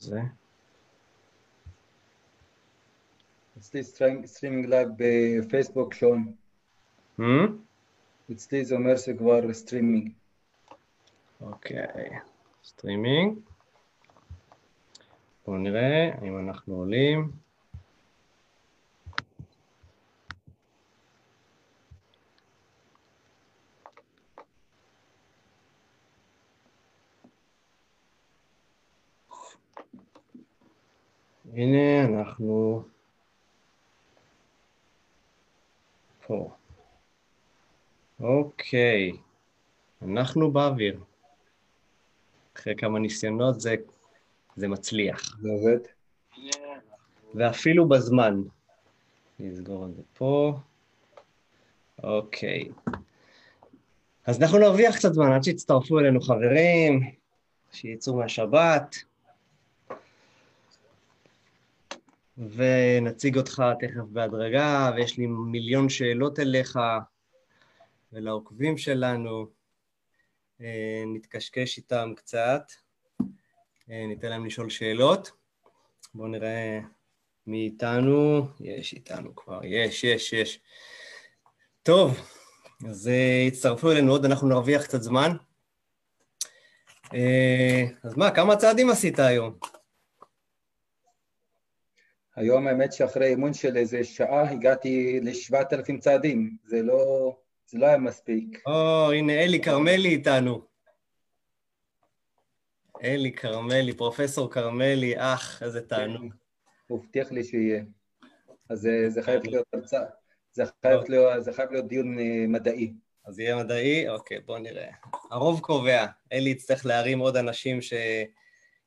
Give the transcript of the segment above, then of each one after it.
זה. אצלי streaming live בפייסבוק שון. Hmm? אצלי זה אומר שכבר סטרימינג. אוקיי, סטרימינג. בואו נראה אם אנחנו עולים. הנה אנחנו פה. אוקיי, אנחנו באוויר. אחרי כמה ניסיונות זה, זה מצליח. זה עובד? ואפילו בזמן. נסגור את זה פה. אוקיי. אז אנחנו נרוויח קצת זמן עד שיצטרפו אלינו חברים, שיצאו מהשבת. ונציג אותך תכף בהדרגה, ויש לי מיליון שאלות אליך ולעוקבים שלנו. אה, נתקשקש איתם קצת, אה, ניתן להם לשאול שאלות. בואו נראה מי איתנו. יש איתנו כבר, יש, יש, יש. טוב, אז אה, הצטרפו אלינו עוד, אנחנו נרוויח קצת זמן. אז מה, כמה צעדים עשית היום? היום האמת שאחרי אימון של איזה שעה הגעתי לשבעת אלפים צעדים, זה לא, זה לא היה מספיק. או, הנה אלי כרמלי איתנו. אלי כרמלי, פרופסור כרמלי, אח, איזה תענוג. הוא הבטיח לי שיהיה. אז זה, חייב להיות הרצאה, זה חייב להיות, זה חייב להיות דיון אה, מדעי. אז יהיה מדעי? אוקיי, בואו נראה. הרוב קובע. אלי יצטרך להרים עוד אנשים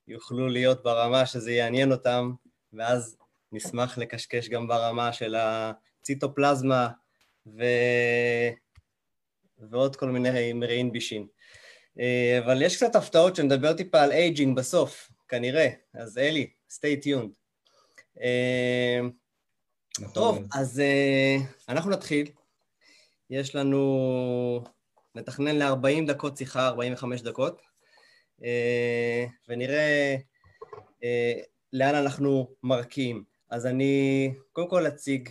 שיוכלו להיות ברמה שזה יעניין אותם, ואז נשמח לקשקש גם ברמה של הציטופלזמה ו... ועוד כל מיני מרעין בישין. אה, אבל יש קצת הפתעות שנדבר טיפה על aging בסוף, כנראה. אז אלי, stay tuned. נכון. טוב, אז אה, אנחנו נתחיל. יש לנו... נתכנן ל-40 דקות שיחה, 45 דקות, ונראה לאן אנחנו מרקיעים. אז אני קודם כל אציג,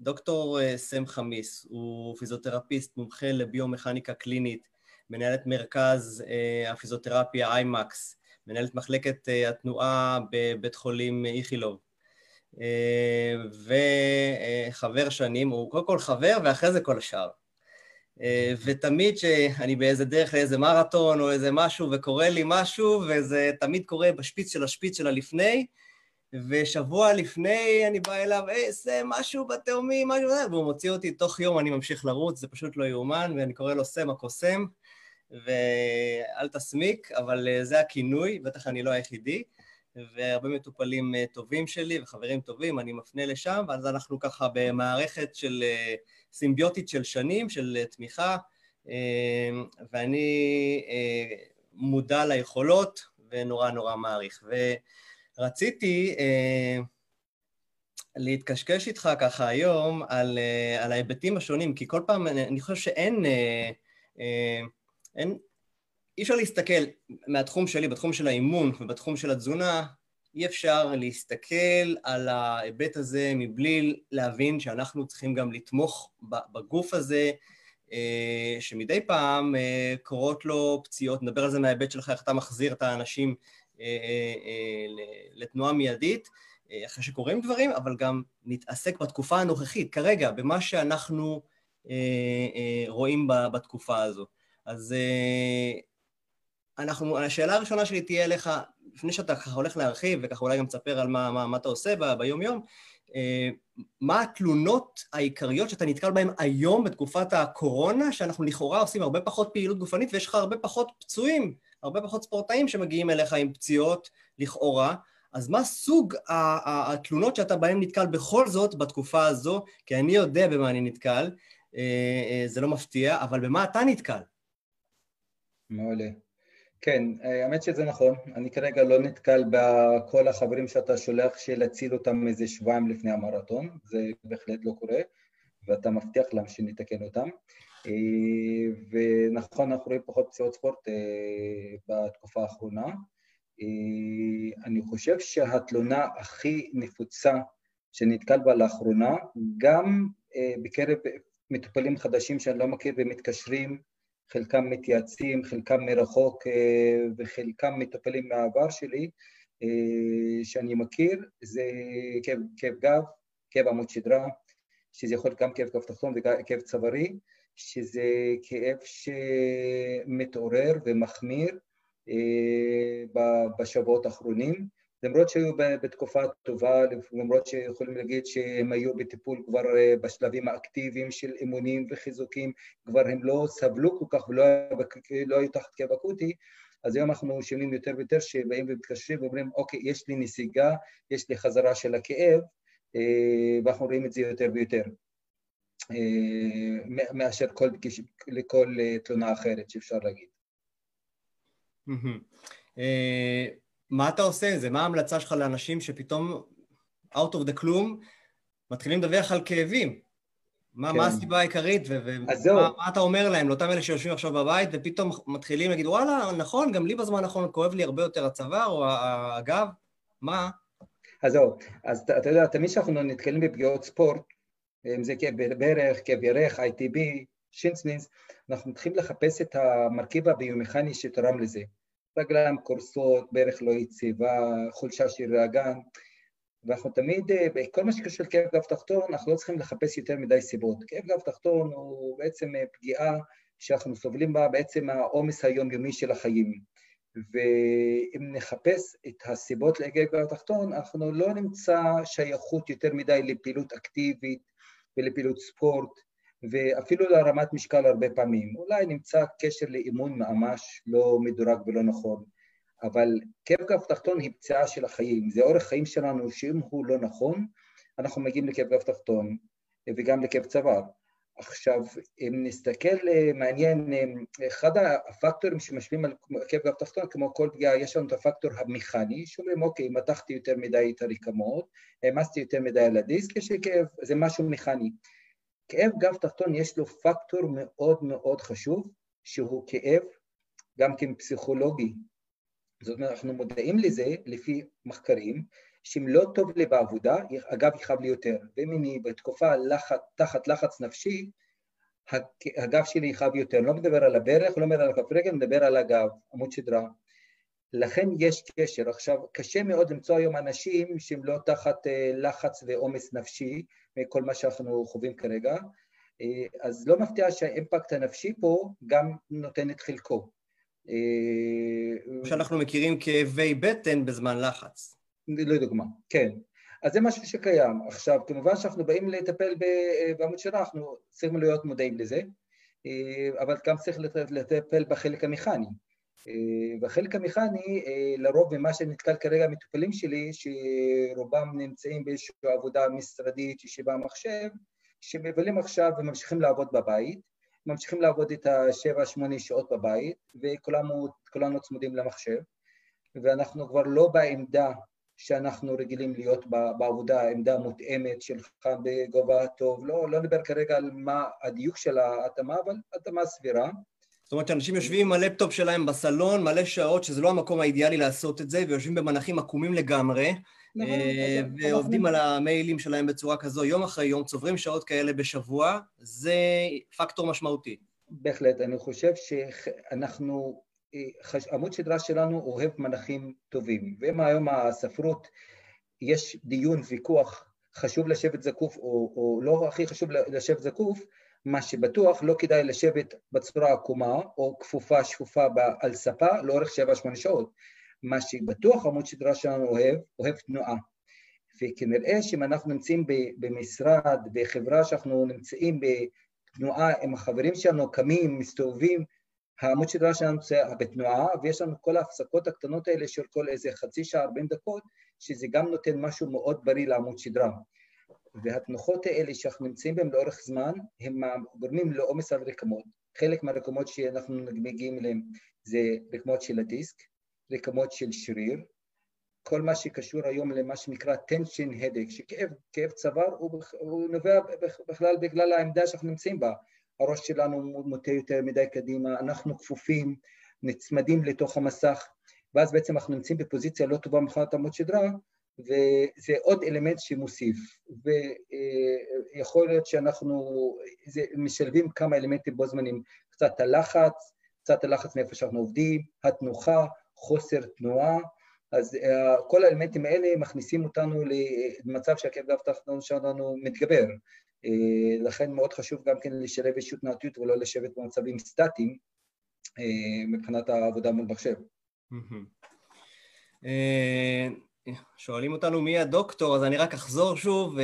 דוקטור אה, סם חמיס הוא פיזיותרפיסט מומחה לביומכניקה קלינית, מנהלת מרכז אה, הפיזיותרפיה איימקס, מנהלת מחלקת התנועה בבית חולים איכילוב, וחבר שנים, הוא קודם כל חבר ואחרי זה כל השאר. ותמיד שאני באיזה דרך לאיזה מרתון או איזה משהו וקורה לי משהו, וזה תמיד קורה בשפיץ של השפיץ של הלפני, ושבוע לפני אני בא אליו, היי, סם, משהו בתאומים, משהו, והוא מוציא אותי, תוך יום אני ממשיך לרוץ, זה פשוט לא יאומן, ואני קורא לו סם הקוסם, ואל תסמיק, אבל אה, זה הכינוי, בטח אני לא היחידי, והרבה מטופלים אה, טובים שלי וחברים טובים, אני מפנה לשם, ואז אנחנו ככה במערכת של אה, סימביוטית של שנים, של תמיכה, ואני מודע ליכולות ונורא נורא מעריך. ו... רציתי אה, להתקשקש איתך ככה היום על, אה, על ההיבטים השונים, כי כל פעם אני, אני חושב שאין, אה, אה, אין, אי אפשר להסתכל מהתחום שלי, בתחום של האימון ובתחום של התזונה, אי אפשר להסתכל על ההיבט הזה מבלי להבין שאנחנו צריכים גם לתמוך בגוף הזה, אה, שמדי פעם אה, קורות לו פציעות, נדבר על זה מההיבט שלך, איך אתה מחזיר את האנשים לתנועה מיידית, אחרי שקורים דברים, אבל גם נתעסק בתקופה הנוכחית, כרגע, במה שאנחנו רואים בתקופה הזו. אז אנחנו, השאלה הראשונה שלי תהיה אליך, לפני שאתה ככה הולך להרחיב, וככה אולי גם תספר על מה, מה, מה אתה עושה ביום-יום, מה התלונות העיקריות שאתה נתקל בהן היום בתקופת הקורונה, שאנחנו לכאורה עושים הרבה פחות פעילות גופנית ויש לך הרבה פחות פצועים הרבה פחות ספורטאים שמגיעים אליך עם פציעות לכאורה, אז מה סוג התלונות שאתה בהן נתקל בכל זאת בתקופה הזו? כי אני יודע במה אני נתקל, אה, אה, זה לא מפתיע, אבל במה אתה נתקל? מעולה. כן, אה, האמת שזה נכון, אני כרגע לא נתקל בכל החברים שאתה שולח להציל אותם איזה שבועיים לפני המרתון, זה בהחלט לא קורה, ואתה מבטיח להם שנתקן אותם. אה, ונכון, אנחנו רואים פחות פציעות ספורט אה, בתקופה האחרונה. אני חושב שהתלונה הכי נפוצה שנתקל בה לאחרונה, גם בקרב מטופלים חדשים שאני לא מכיר ומתקשרים, חלקם מתייעצים, חלקם מרחוק וחלקם מטופלים מהעבר שלי, שאני מכיר, זה כאב, כאב גב, כאב עמוד שדרה, שזה יכול להיות גם כאב כף תחתון וכאב צווארי, שזה כאב שמתעורר ומחמיר בשבועות האחרונים, למרות שהיו בתקופה טובה, למרות שיכולים להגיד שהם היו בטיפול כבר בשלבים האקטיביים של אימונים וחיזוקים, כבר הם לא סבלו כל כך ולא לא היו תחת כאב אקוטי, אז היום אנחנו שומעים יותר ויותר שבאים ומתקשרים ואומרים, אוקיי, יש לי נסיגה, יש לי חזרה של הכאב, ואנחנו רואים את זה יותר ויותר, מאשר כל, לכל תלונה אחרת שאפשר להגיד. מה אתה עושה עם זה? מה ההמלצה שלך לאנשים שפתאום, out of the כלום, מתחילים לדווח על כאבים? מה, כן. מה הסיבה העיקרית, ומה אתה אומר להם, לאותם אלה שיושבים עכשיו בבית, ופתאום מתחילים להגיד, וואלה, נכון, גם לי בזמן האחרון כואב לי הרבה יותר הצוואר או הגב, מה? אז זהו, אז אתה יודע, תמיד כשאנחנו נתקלים בפגיעות ספורט, אם זה כאב ברך, כאב ירך, ITB, שינסמינס, אנחנו מתחילים לחפש את המרכיב הביומכני שתרם לזה. רגליים קורסות, ברך לא יציבה, חולשה של האגן, ואנחנו תמיד, אה, בכל מה שקשור לכאב גב תחתון, אנחנו לא צריכים לחפש יותר מדי סיבות. כאב גב תחתון הוא בעצם אה, פגיעה שאנחנו סובלים בה בעצם מהעומס היומיומי של החיים. ואם נחפש את הסיבות לכאב גב תחתון, אנחנו לא נמצא שייכות יותר מדי לפעילות אקטיבית ולפעילות ספורט, ואפילו להרמת משקל הרבה פעמים. אולי נמצא קשר לאימון ממש לא מדורג ולא נכון. אבל כאב גב תחתון היא פציעה של החיים, זה אורך חיים שלנו שאם הוא לא נכון, אנחנו מגיעים לכאב גב תחתון וגם לכאב צוואר. עכשיו, אם נסתכל, מעניין, אחד הפקטורים שמשפיעים על כאב גב תחתון, כמו כל פגיעה, יש לנו את הפקטור המכני, שאומרים, אוקיי, מתחתי יותר מדי את הרקמות, העמסתי יותר מדי על הדיסק, יש לי כאב, זה משהו מכני. כאב גב תחתון יש לו פקטור מאוד מאוד חשוב, שהוא כאב גם כן פסיכולוגי, זאת אומרת, אנחנו מודעים לזה לפי מחקרים, שאם לא טוב לי בעבודה, הגב יכאב לי יותר. ואם אני בתקופה לחת, תחת לחץ נפשי, הגב שלי יכאב יותר. לא מדבר על הברך, לא מדבר על הכף רגל, מדבר על הגב, עמוד שדרה. לכן יש קשר. עכשיו, קשה מאוד למצוא היום אנשים שהם לא תחת אה, לחץ ועומס נפשי, מכל מה שאנחנו חווים כרגע, אה, אז לא מפתיע שהאימפקט הנפשי פה גם נותן את חלקו. אה, שאנחנו מכירים כאבי בטן בזמן לחץ. לדוגמה, כן. אז זה משהו שקיים. עכשיו, כמובן שאנחנו באים לטפל בעמוד שלה, אנחנו צריכים להיות מודעים לזה, אה, אבל גם צריך לטפל בחלק המכני. אה, בחלק המכני, לרוב ממה שנתקל כרגע המטופלים שלי, שרובם נמצאים באיזושהי עבודה משרדית, ישיבה מחשב, שמבלים עכשיו וממשיכים לעבוד בבית, ממשיכים לעבוד את השבע, שמונה שעות בבית, וכולנו צמודים למחשב, ואנחנו כבר לא בעמדה שאנחנו רגילים להיות בעבודה, עמדה מותאמת שלך בגובה הטוב, לא, לא נדבר כרגע על מה הדיוק של ההתאמה, אבל התאמה סבירה. זאת אומרת שאנשים יושבים עם הלפטופ שלהם בסלון מלא שעות, שזה לא המקום האידיאלי לעשות את זה, ויושבים במנחים עקומים לגמרי, נכון, אה, ועובדים על המיילים שלהם בצורה כזו יום אחרי יום, צוברים שעות כאלה בשבוע, זה פקטור משמעותי. בהחלט, אני חושב שאנחנו, עמוד שדרה שלנו אוהב מנחים טובים, ואם היום הספרות, יש דיון, ויכוח, חשוב לשבת זקוף או, או לא הכי חשוב לשבת זקוף, מה שבטוח לא כדאי לשבת בצורה עקומה או כפופה שפופה על ספה לאורך 7-8 שעות. מה שבטוח עמוד שדרה שלנו אוהב, אוהב תנועה. וכנראה שאם אנחנו נמצאים במשרד, בחברה שאנחנו נמצאים בתנועה עם החברים שלנו, קמים, מסתובבים, העמוד שדרה שלנו נמצא בתנועה, ויש לנו כל ההפסקות הקטנות האלה של כל איזה חצי שעה, 40 דקות, שזה גם נותן משהו מאוד בריא לעמוד שדרה. והתנוחות האלה שאנחנו נמצאים בהן לאורך זמן, הם גורמים לעומס על רקמות. חלק מהרקמות שאנחנו מגיעים אליהן זה רקמות של הדיסק, רקמות של שריר, כל מה שקשור היום למה שנקרא tension headache, שכאב צוואר הוא, הוא נובע בכלל בגלל העמדה שאנחנו נמצאים בה. הראש שלנו מוטה יותר מדי קדימה, אנחנו כפופים, נצמדים לתוך המסך, ואז בעצם אנחנו נמצאים בפוזיציה לא טובה מבחינת עמוד שדרה, וזה עוד אלמנט שמוסיף, ויכול להיות שאנחנו משלבים כמה אלמנטים בו זמנים, קצת הלחץ, קצת הלחץ מאיפה שאנחנו עובדים, התנוחה, חוסר תנועה, אז uh, כל האלמנטים האלה מכניסים אותנו למצב שהכאב גב תחתון שלנו מתגבר. Uh, לכן מאוד חשוב גם כן לשלב איזושהי תנועתיות ולא לשבת במצבים סטטיים uh, מבחינת העבודה מול מחשב. שואלים אותנו מי הדוקטור, אז אני רק אחזור שוב,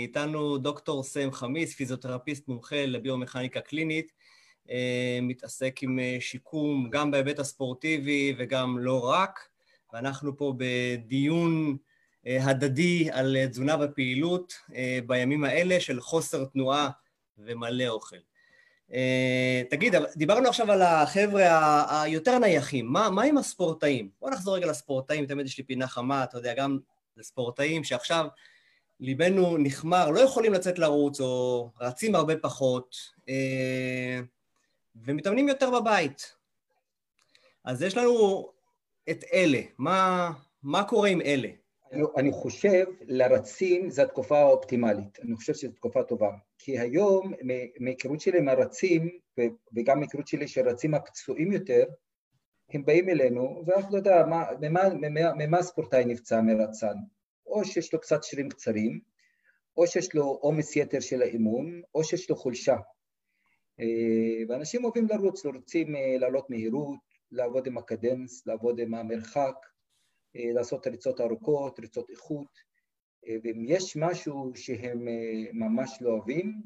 איתנו דוקטור סם חמיס, פיזיותרפיסט מומחה לביומכניקה קלינית, מתעסק עם שיקום גם בהיבט הספורטיבי וגם לא רק. ואנחנו פה בדיון אה, הדדי על אה, תזונה ופעילות אה, בימים האלה של חוסר תנועה ומלא אוכל. תגיד, דיברנו עכשיו על החבר'ה היותר נייחים, מה, מה עם הספורטאים? בוא נחזור רגע לספורטאים, תמיד יש לי פינה חמה, אתה יודע, גם לספורטאים שעכשיו ליבנו נחמר, לא יכולים לצאת לרוץ או רצים הרבה פחות, ומתאמנים יותר בבית. אז יש לנו את אלה? מה, מה קורה עם אלה? אני, חושב לרצים זו התקופה האופטימלית, אני חושב שזו תקופה טובה. כי היום, מהיכרות שלי עם הרצים, וגם מהיכרות שלי של רצים הפצועים יותר, הם באים אלינו, ואנחנו לא יודע, ממה, ממה, ממה הספורטאי נפצע מרצן? או שיש לו קצת שרירים קצרים, או שיש לו עומס יתר של האימון, או שיש לו חולשה. אה, ואנשים אוהבים לרוץ, רוצים אה, לעלות מהירות, לעבוד עם הקדנס, לעבוד עם המרחק, לעשות ריצות ארוכות, ריצות איכות, אה, ואם יש משהו שהם אה, ממש לא אוהבים,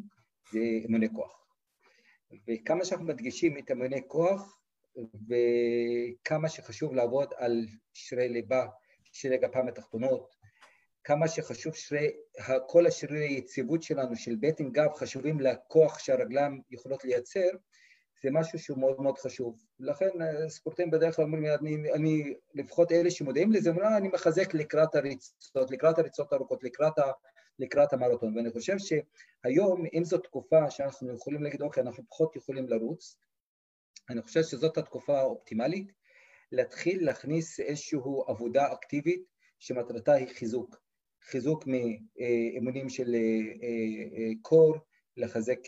זה אימוני כוח. וכמה שאנחנו מדגישים את אימוני כוח, וכמה שחשוב לעבוד על שרירי ליבה, שרירי גפיים התחתונות, כמה שחשוב שרי, כל השרירי היציבות שלנו, של בטן גב, חשובים לכוח שהרגליים יכולות לייצר, זה משהו שהוא מאוד מאוד חשוב. לכן אה, ספורטאים בדרך כלל אומרים אני, אני, לפחות אלה שמודעים לזה, אומרים, אני מחזק לקראת הריצות, לקראת הריצות הארוכות, לקראת, לקראת המרתון. ואני חושב שהיום, אם זו תקופה שאנחנו יכולים להגיד, אוקיי, אנחנו פחות יכולים לרוץ, אני חושב שזאת התקופה האופטימלית, להתחיל להכניס איזושהי עבודה אקטיבית שמטרתה היא חיזוק. חיזוק מאימונים של קור, אה, אה, לחזק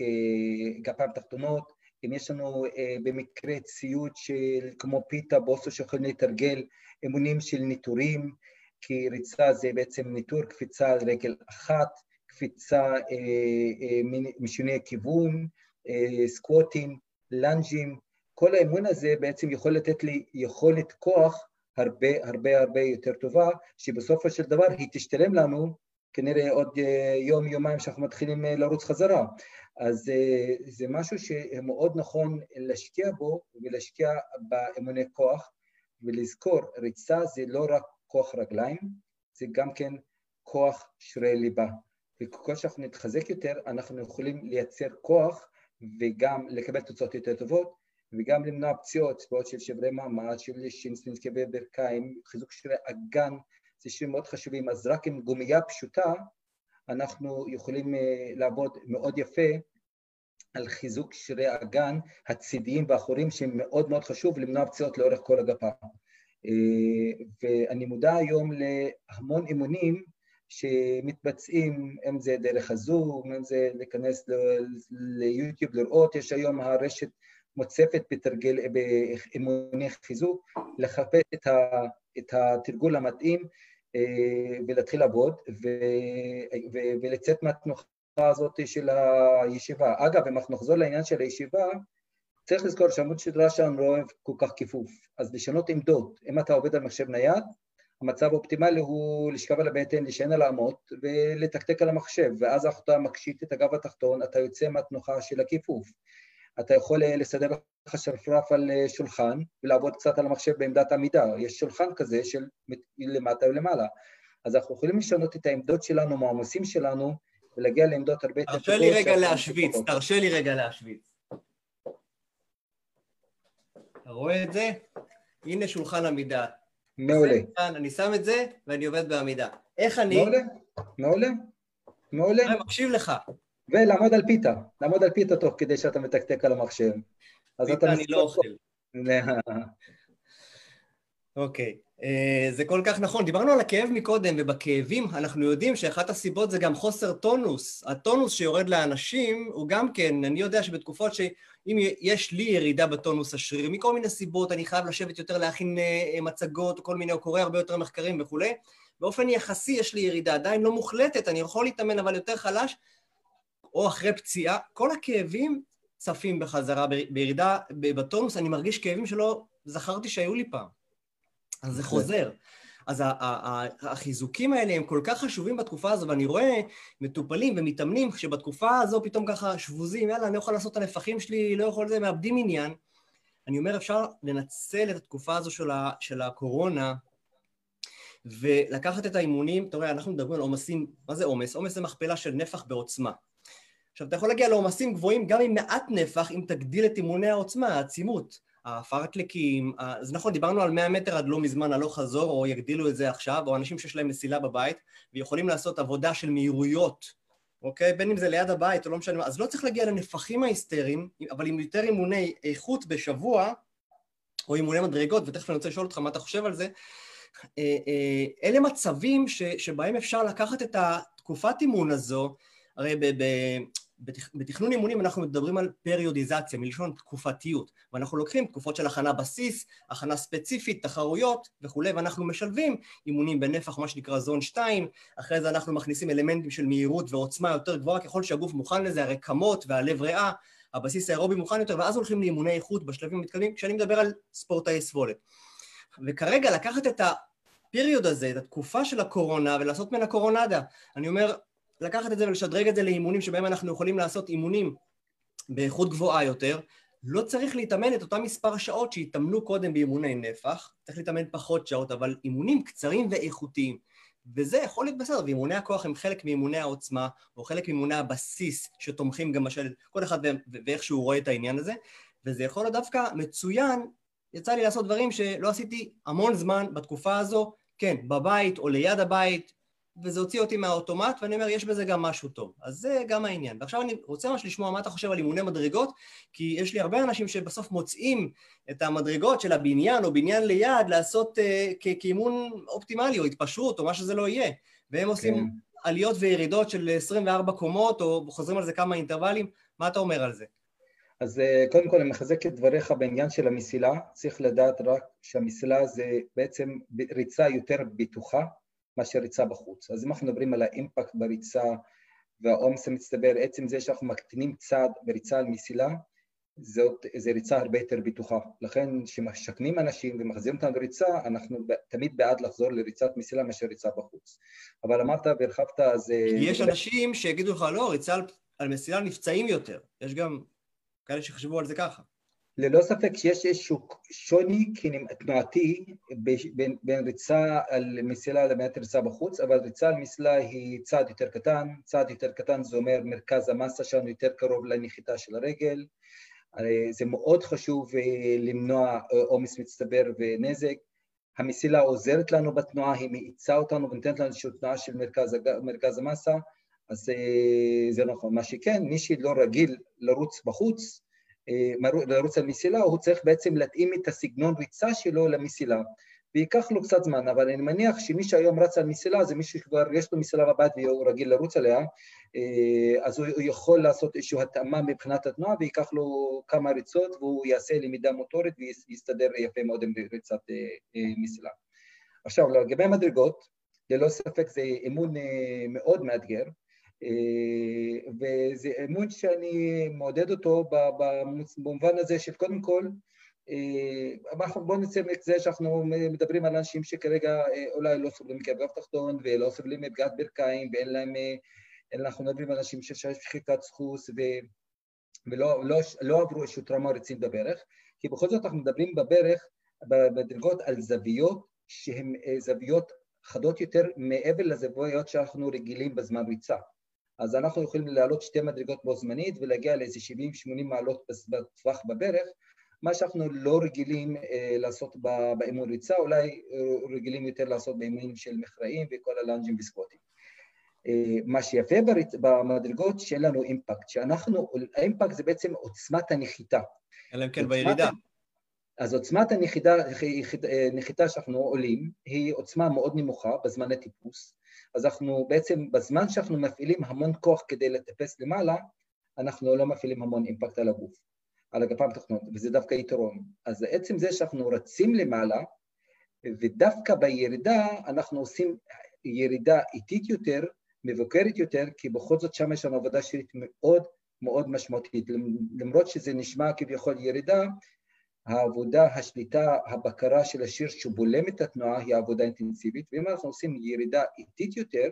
גפיים תחתונות, אם יש לנו אה, במקרה ציוד של כמו פיתה, בוסו שיכולים לתרגל אמונים של ניטורים, כי ריצה זה בעצם ניטור, קפיצה על רגל אחת, קפיצה אה, אה, משוני כיוון, אה, סקווטים, לנג'ים, כל האמון הזה בעצם יכול לתת לי יכולת כוח הרבה הרבה הרבה יותר טובה, שבסופו של דבר היא תשתלם לנו כנראה עוד אה, יום, יומיים שאנחנו מתחילים אה, לרוץ חזרה. אז אה, זה משהו שמאוד נכון להשקיע בו ולהשקיע באמוני כוח ולזכור, ריצה זה לא רק כוח רגליים, זה גם כן כוח שרירי ליבה. וככל שאנחנו נתחזק יותר, אנחנו יכולים לייצר כוח וגם לקבל תוצאות יותר טובות וגם למנוע פציעות, פציעות של שברי מעמד, של שינסטינס כאבי ברכיים, חיזוק שרירי אגן, שרירים מאוד חשובים, אז רק עם גומייה פשוטה אנחנו יכולים אה, לעבוד מאוד יפה על חיזוק שרירי האגן הצידיים והאחוריים שהם מאוד מאוד חשוב למנוע פציעות לאורך כל הגפה. אה, ואני מודע היום להמון אימונים שמתבצעים, אם זה דרך הזום, אם זה להיכנס ליוטיוב לראות, יש היום הרשת מוצפת בתרגל, באימוני חיזוק, לחפש את, ה, את התרגול המתאים ולהתחיל לעבוד ו, ו, ולצאת מהתנוחה הזאת של הישיבה. אגב, אם אנחנו נחזור לעניין של הישיבה, צריך לזכור שעמוד שדרה שלנו לא אוהב כל כך כיפוף, אז לשנות עמדות. אם אתה עובד על מחשב נייד, המצב האופטימלי הוא לשכב על הבטן, להישען על האמות ולתקתק על המחשב, ואז אתה מקשיט את הגב התחתון, אתה יוצא מהתנוחה של הכיפוף. אתה יכול לסדר לך שרפרף על שולחן ולעבוד קצת על המחשב בעמדת עמידה. יש שולחן כזה של למטה ולמעלה. אז אנחנו יכולים לשנות את העמדות שלנו, מהעומסים שלנו, ולהגיע לעמדות הרבה יותר... תרשה לי רגע להשוויץ, תרשה לי רגע להשוויץ. אתה רואה את זה? הנה שולחן עמידה. מעולה. אני שם את זה ואני עובד בעמידה. איך אני... מעולה, מעולה, מעולה. אני מקשיב לך. ולעמוד על פיתה, לעמוד על פיתה תוך כדי שאתה מתקתק על המחשב. פיתה אני לא אוכל. אוקיי, אה, זה כל כך נכון. דיברנו על הכאב מקודם, ובכאבים אנחנו יודעים שאחת הסיבות זה גם חוסר טונוס. הטונוס שיורד לאנשים הוא גם כן, אני יודע שבתקופות שאם יש לי ירידה בטונוס השרירי, מכל מיני סיבות, אני חייב לשבת יותר להכין אה, מצגות, כל מיני, או קורא הרבה יותר מחקרים וכולי, באופן יחסי יש לי ירידה, עדיין לא מוחלטת, אני יכול להתאמן אבל יותר חלש, או אחרי פציעה, כל הכאבים צפים בחזרה, בירידה בטונוס, אני מרגיש כאבים שלא זכרתי שהיו לי פעם. אז זה חוזר. אז החיזוקים האלה הם כל כך חשובים בתקופה הזו, ואני רואה מטופלים ומתאמנים שבתקופה הזו פתאום ככה שבוזים, יאללה, אני לא יכול לעשות את הנפחים שלי, לא יכול לזה, מאבדים עניין. אני אומר, אפשר לנצל את התקופה הזו של, ה, של הקורונה ולקחת את האימונים, אתה רואה, אנחנו מדברים על עומסים, מה זה עומס? עומס זה מכפלה של נפח בעוצמה. עכשיו, אתה יכול להגיע לעומסים גבוהים גם עם מעט נפח, אם תגדיל את אימוני העוצמה, העצימות. הפרקליקים, אז נכון, דיברנו על 100 מטר עד לא מזמן הלוך חזור, או יגדילו את זה עכשיו, או אנשים שיש להם מסילה בבית, ויכולים לעשות עבודה של מהירויות, אוקיי? בין אם זה ליד הבית או לא משנה, אז לא צריך להגיע לנפחים ההיסטריים, אבל עם יותר אימוני איכות בשבוע, או אימוני מדרגות, ותכף אני רוצה לשאול אותך מה אתה חושב על זה, אה, אה, אלה מצבים ש, שבהם אפשר לקחת את התקופת אימון הזו, הרי ב, ב, בתכנון אימונים אנחנו מדברים על פריודיזציה, מלשון תקופתיות, ואנחנו לוקחים תקופות של הכנה בסיס, הכנה ספציפית, תחרויות וכולי, ואנחנו משלבים אימונים בנפח, מה שנקרא זון 2, אחרי זה אנחנו מכניסים אלמנטים של מהירות ועוצמה יותר גבוהה, ככל שהגוף מוכן לזה, הרקמות והלב ריאה, הבסיס האירובי מוכן יותר, ואז הולכים לאימוני איכות בשלבים המתקדמים, כשאני מדבר על ספורטאי סבולת. וכרגע לקחת את הפיריוד הזה, את התקופה של הקורונה, ולעשות ממנה קורונדה. אני אומר, לקחת את זה ולשדרג את זה לאימונים שבהם אנחנו יכולים לעשות אימונים באיכות גבוהה יותר, לא צריך להתאמן את אותם מספר שעות שהתאמנו קודם באימוני נפח, צריך להתאמן פחות שעות, אבל אימונים קצרים ואיכותיים. וזה יכול להיות בסדר, ואימוני הכוח הם חלק מאימוני העוצמה, או חלק מאימוני הבסיס שתומכים גם בשלט, כל אחד ואיך שהוא רואה את העניין הזה, וזה יכול להיות דווקא מצוין, יצא לי לעשות דברים שלא עשיתי המון זמן בתקופה הזו, כן, בבית או ליד הבית, וזה הוציא אותי מהאוטומט, ואני אומר, יש בזה גם משהו טוב. אז זה גם העניין. ועכשיו אני רוצה ממש לשמוע מה אתה חושב על אימוני מדרגות, כי יש לי הרבה אנשים שבסוף מוצאים את המדרגות של הבניין או בניין ליד לעשות uh, כאימון אופטימלי, או התפשרות, או מה שזה לא יהיה. והם כן. עושים עליות וירידות של 24 קומות, או חוזרים על זה כמה אינטרוולים. מה אתה אומר על זה? אז אה, קודם כל אני מחזק את דבריך בעניין של המסילה, צריך לדעת רק שהמסילה זה בעצם ריצה יותר בטוחה מאשר ריצה בחוץ. אז אם אנחנו מדברים על האימפקט בריצה והעומס המצטבר, עצם זה שאנחנו מקטינים צעד בריצה על מסילה, זאת, זו ריצה הרבה יותר בטוחה. לכן כשמשכנים אנשים ומחזירים אותם לריצה, אנחנו תמיד בעד לחזור לריצת מסילה מאשר ריצה בחוץ. אבל אמרת והרחבת, אז... אה, יש אנשים שיגידו לך, לא, ריצה על, על מסילה נפצעים יותר. יש גם כאלה שחשבו על זה ככה. ללא ספק שיש איזשהו שוני תנועתי בין, בין ריצה על מסילה לבין ריצה בחוץ, אבל ריצה על מסילה היא צעד יותר קטן, צעד יותר קטן זה אומר מרכז המסה שלנו יותר קרוב לנחיתה של הרגל, זה מאוד חשוב אה, למנוע אה, עומס מצטבר ונזק, המסילה עוזרת לנו בתנועה, היא מאיצה אותנו ונותנת לנו איזושהי תנועה של מרכז, מרכז המסה, אז אה, זה נכון. מה שכן, מי שלא רגיל לרוץ בחוץ, אה, לרוץ על מסילה, הוא צריך בעצם להתאים את הסגנון ריצה שלו למסילה. וייקח לו קצת זמן, אבל אני מניח שמי שהיום רץ על מסילה זה מישהו שכבר יש לו מסילה בבית והוא רגיל לרוץ עליה, אה, אז הוא יכול לעשות איזושהי התאמה מבחינת התנועה וייקח לו כמה ריצות והוא יעשה למידה מוטורית ויסתדר יפה מאוד עם ריצת אה, מסילה. עכשיו, לגבי מדרגות, ללא ספק זה אימון מאוד מאתגר, אה, וזה אמון שאני מעודד אותו במובן הזה של קודם כל, אה, בואו נצא מזה שאנחנו מדברים על אנשים שכרגע אה, אולי לא סובלים מכאב גב תחתון ולא סובלים מפגיעת ברכיים ואין להם, אנחנו מדברים על אנשים שיש שחיקת סחוס ולא לא, לא עברו איזושהי טראומה רצינית בברך, כי בכל זאת אנחנו מדברים בברך, בדרגות על זוויות שהן זוויות חדות יותר מעבר לזוויות שאנחנו רגילים בזמן ריצה. אז אנחנו יכולים לעלות שתי מדרגות בו זמנית ולהגיע לאיזה 70-80 מעלות בטווח בברך, מה שאנחנו לא רגילים אה, לעשות באימון ריצה, אולי אה, רגילים יותר לעשות באימונים של מכרעים וכל הלאנג'ים וסקווטים. אה, מה שיפה בריצ... במדרגות שאין לנו אימפקט, שאנחנו, האימפקט זה בעצם עוצמת הנחיתה. אלא אם כן בירידה. אז עוצמת הנחיתה, נחיתה שאנחנו עולים היא עוצמה מאוד נמוכה בזמני טיפוס, אז אנחנו בעצם בזמן שאנחנו מפעילים המון כוח כדי לטפס למעלה, אנחנו לא מפעילים המון אימפקט על הגוף, על הגפיים התחתונות, וזה דווקא יתרון. אז עצם זה שאנחנו רצים למעלה, ודווקא בירידה אנחנו עושים ירידה איטית יותר, מבוקרת יותר, כי בכל זאת שם יש לנו עבודה שרית מאוד מאוד משמעותית. למרות שזה נשמע כביכול ירידה, העבודה, השליטה, הבקרה של השיר שבולם את התנועה היא עבודה אינטנסיבית, ואם אנחנו עושים ירידה איטית יותר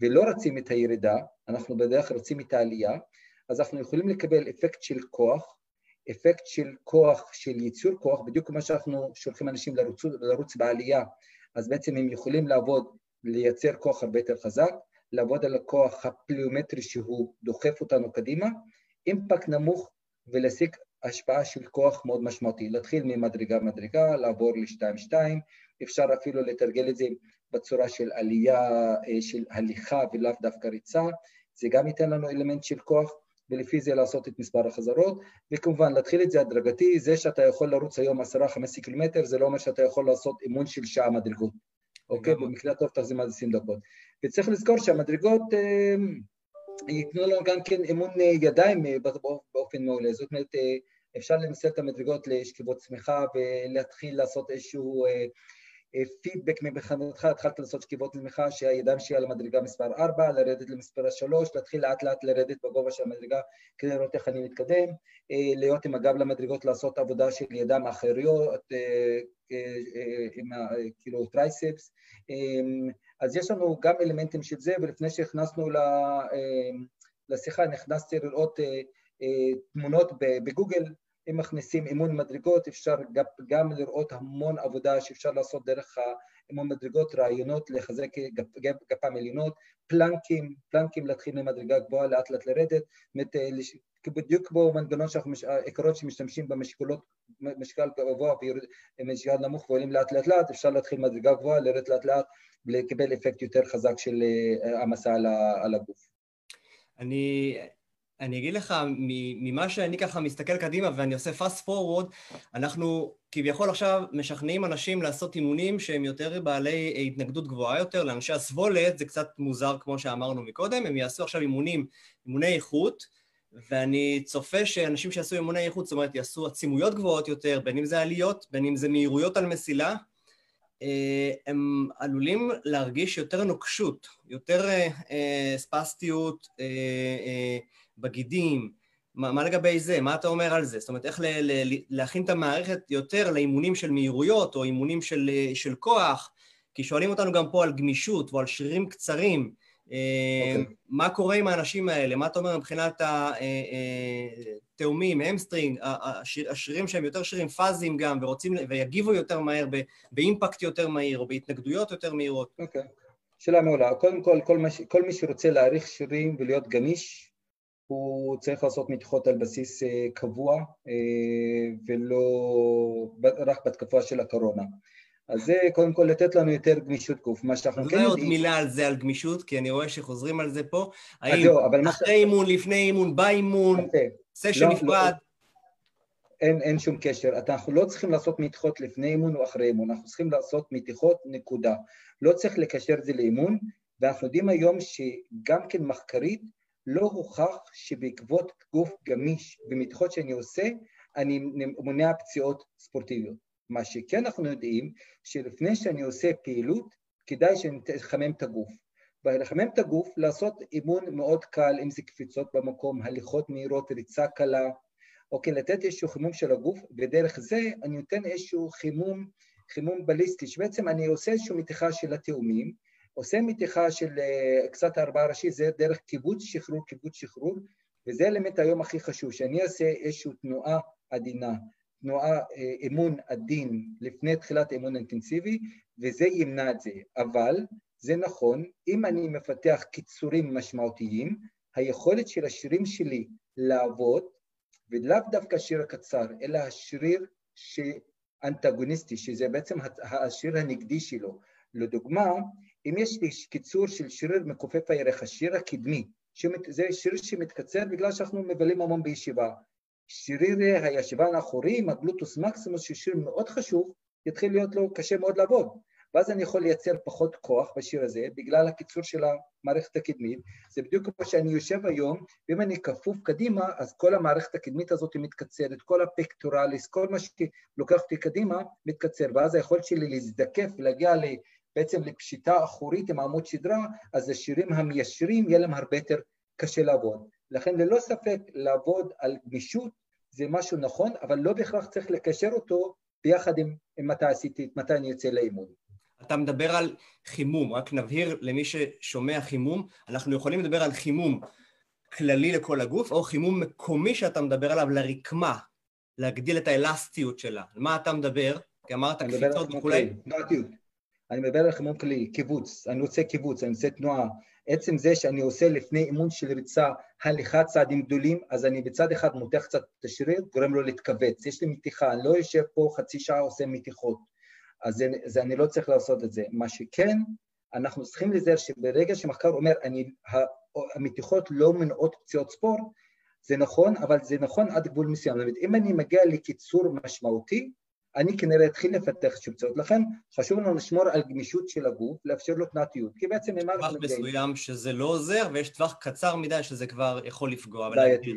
ולא רצים את הירידה, אנחנו בדרך כלל רצים את העלייה, אז אנחנו יכולים לקבל אפקט של כוח, אפקט של כוח, של ייצור כוח, בדיוק כמו שאנחנו שולחים אנשים לרוץ, לרוץ בעלייה, אז בעצם הם יכולים לעבוד, לייצר כוח הרבה יותר חזק, לעבוד על הכוח הפליומטרי שהוא דוחף אותנו קדימה, אימפקט נמוך ולהשיג השפעה של כוח מאוד משמעותי, להתחיל ממדרגה-מדרגה, לעבור ל-2-2, אפשר אפילו לתרגל את זה בצורה של עלייה, אה, של הליכה ולאו דווקא ריצה, זה גם ייתן לנו אלמנט של כוח, ולפי זה לעשות את מספר החזרות, וכמובן להתחיל את זה הדרגתי, זה שאתה יכול לרוץ היום 10-15 קילומטר, זה לא אומר שאתה יכול לעשות אימון של שעה מדרגות, אוקיי? במקרה הטוב תחזים עד 20 דקות. וצריך לזכור שהמדרגות אה, ייתנו לנו גם כן אימון אה, ידיים באופן מעולה, זאת אומרת אפשר לנסות את המדרגות לשכיבות צמיחה ולהתחיל לעשות איזשהו אה, אה, פידבק מבחינתך, התחלת לעשות שכיבות צמיחה שהידיים שלי על המדרגה מספר 4, לרדת למספר 3, להתחיל לאט לאט לרדת בגובה של המדרגה כדי לראות איך אני מתקדם, אה, להיות עם הגב למדרגות, לעשות עבודה של ידיים אחריות, עם כאילו triceps, אז יש לנו גם אלמנטים של זה, ולפני שהכנסנו לשיחה נכנסתי לראות תמונות בגוגל אם מכניסים אימון מדרגות אפשר גם לראות המון עבודה שאפשר לעשות דרך אימון מדרגות, רעיונות לחזק גפיים עליונות, פלנקים, פלנקים להתחיל ממדרגה גבוהה לאט לאט לרדת, בדיוק כמו מנגנון שאנחנו, שמשתמשים במשקולות, משקל גבוה ומשקל נמוך ועולים לאט לאט לאט, אפשר להתחיל מדרגה גבוהה, לרדת לאט לאט ולקבל אפקט יותר חזק של אה, העמסה על הגוף. אני אני אגיד לך, ממה שאני ככה מסתכל קדימה ואני עושה fast forward, אנחנו כביכול עכשיו משכנעים אנשים לעשות אימונים שהם יותר בעלי התנגדות גבוהה יותר, לאנשי הסבולת זה קצת מוזר כמו שאמרנו מקודם, הם יעשו עכשיו אימונים, אימוני איכות, ואני צופה שאנשים שיעשו אימוני איכות, זאת אומרת יעשו עצימויות גבוהות יותר, בין אם זה עליות, בין אם זה מהירויות על מסילה, אה, הם עלולים להרגיש יותר נוקשות, יותר אה, אה, ספסטיות, בגידים, מה, מה לגבי זה? מה אתה אומר על זה? זאת אומרת, איך ל, ל, להכין את המערכת יותר לאימונים של מהירויות או אימונים של, של כוח? כי שואלים אותנו גם פה על גמישות או על שרירים קצרים. Okay. אה, אוקיי. מה קורה עם האנשים האלה? מה אתה אומר מבחינת התאומים, אה, אה, hamstring, השרירים שהם יותר שרירים פאזיים גם, ורוצים, ויגיבו יותר מהר, באימפקט יותר מהיר, או בהתנגדויות יותר מהירות? אוקיי. Okay. שאלה מעולה. קודם כל, כל, מש, כל מי שרוצה להעריך שרירים ולהיות גמיש, הוא צריך לעשות מתיחות על בסיס אה, קבוע אה, ולא רק בתקופה של הקורונה. אז זה קודם כל לתת לנו יותר גמישות גוף, מה שאנחנו כן יודעים... עוד מילה על זה, על גמישות, כי אני רואה שחוזרים על זה פה. האם אחרי אימון, לפני אימון, באימון, סשן לא, נפרד? לא, אין, אין שום קשר. אנחנו לא צריכים לעשות מתיחות לפני אימון או אחרי אימון, אנחנו צריכים לעשות מתיחות נקודה. לא צריך לקשר את זה לאימון, ואנחנו יודעים היום שגם כן מחקרית, לא הוכח שבעקבות גוף גמיש ומתיחות שאני עושה, אני מונע פציעות ספורטיביות. מה שכן אנחנו יודעים, שלפני שאני עושה פעילות, כדאי שאני אחמם את הגוף. ולחמם את הגוף, לעשות אימון מאוד קל, אם זה קפיצות במקום, הליכות מהירות, ריצה קלה, אוקיי, לתת איזשהו חימום של הגוף, ודרך זה אני נותן איזשהו חימום, חימום בליסטי, שבעצם אני עושה איזושהי מתיחה של התאומים, עושה מתיחה של אה, קצת ארבעה ראשי, זה דרך קיבוץ שחרור, קיבוץ שחרור, וזה אלמנט היום הכי חשוב, שאני אעשה איזושהי תנועה עדינה, תנועה, אה, אימון עדין לפני תחילת אימון אינטנסיבי, וזה ימנע את זה. אבל זה נכון, אם אני מפתח קיצורים משמעותיים, היכולת של השרירים שלי לעבוד, ולאו דווקא השריר הקצר, אלא השריר שאנטגוניסטי, שזה בעצם השריר הנגדי שלו. לדוגמה, אם יש לי קיצור של שריר מכופף הירך, השריר הקדמי, זה שריר שמתקצר בגלל שאנחנו מבלים המון בישיבה. שריר הישבן האחורי עם הגלוטוס מקסימוס, שהוא שריר מאוד חשוב, יתחיל להיות לו קשה מאוד לעבוד. ואז אני יכול לייצר פחות כוח בשיר הזה, בגלל הקיצור של המערכת הקדמית. זה בדיוק כמו שאני יושב היום, ואם אני כפוף קדימה, אז כל המערכת הקדמית הזאת מתקצרת, כל הפקטורליס, כל מה שלוקח אותי קדימה, מתקצר, ואז היכולת שלי להזדקף ולהגיע בעצם לפשיטה אחורית עם עמוד שדרה, אז השירים המיישרים יהיה להם הרבה יותר קשה לעבוד. לכן ללא ספק לעבוד על גמישות זה משהו נכון, אבל לא בהכרח צריך לקשר אותו ביחד עם, עם מתי עשיתי, מתי אני יוצא לאימון. אתה מדבר על חימום, רק נבהיר למי ששומע חימום, אנחנו יכולים לדבר על חימום כללי לכל הגוף, או חימום מקומי שאתה מדבר עליו לרקמה, להגדיל את האלסטיות שלה. על מה אתה מדבר? כי אמרת קפיצות וכולי. אני מדבר על חימום כללי, קיבוץ, אני רוצה קיבוץ, אני רוצה תנועה. עצם זה שאני עושה לפני אימון של ריצה הליכת צעדים גדולים, אז אני בצד אחד מותח קצת את השריר, גורם לו להתכווץ. יש לי מתיחה, אני לא יושב פה חצי שעה עושה מתיחות. אז זה, זה, אני לא צריך לעשות את זה. מה שכן, אנחנו צריכים לזהר שברגע שמחקר אומר, אני, המתיחות לא מנעות פציעות ספורט, זה נכון, אבל זה נכון עד גבול מסוים. זאת אומרת, אם אני מגיע לקיצור משמעותי, אני כנראה אתחיל לפתח שפצעות. לכן חשוב לנו לשמור על גמישות של הגוף, לאפשר לו תנועתיות, כי בעצם ממה אנחנו. טווח מסוים שזה לא עוזר, ויש טווח קצר מדי שזה כבר יכול לפגוע. בעייתי,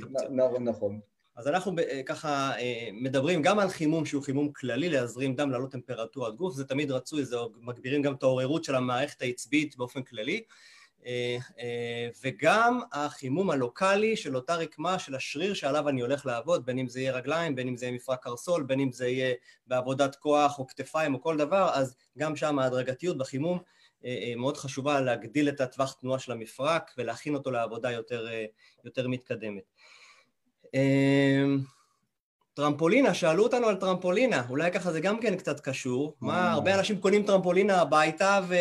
נכון. אז אנחנו אה, ככה אה, מדברים גם על חימום שהוא חימום כללי, להזרים דם, לעלות טמפרטורת גוף, זה תמיד רצוי, זה מגבירים גם את העוררות של המערכת העצבית באופן כללי, וגם החימום הלוקאלי של אותה רקמה של השריר שעליו אני הולך לעבוד, בין אם זה יהיה רגליים, בין אם זה יהיה מפרק קרסול, בין אם זה יהיה בעבודת כוח או כתפיים או כל דבר, אז גם שם ההדרגתיות בחימום מאוד חשובה להגדיל את הטווח תנועה של המפרק ולהכין אותו לעבודה יותר, יותר מתקדמת. טרמפולינה, שאלו אותנו על טרמפולינה, אולי ככה זה גם כן קצת קשור. מה, אה. הרבה אנשים קונים טרמפולינה הביתה ו...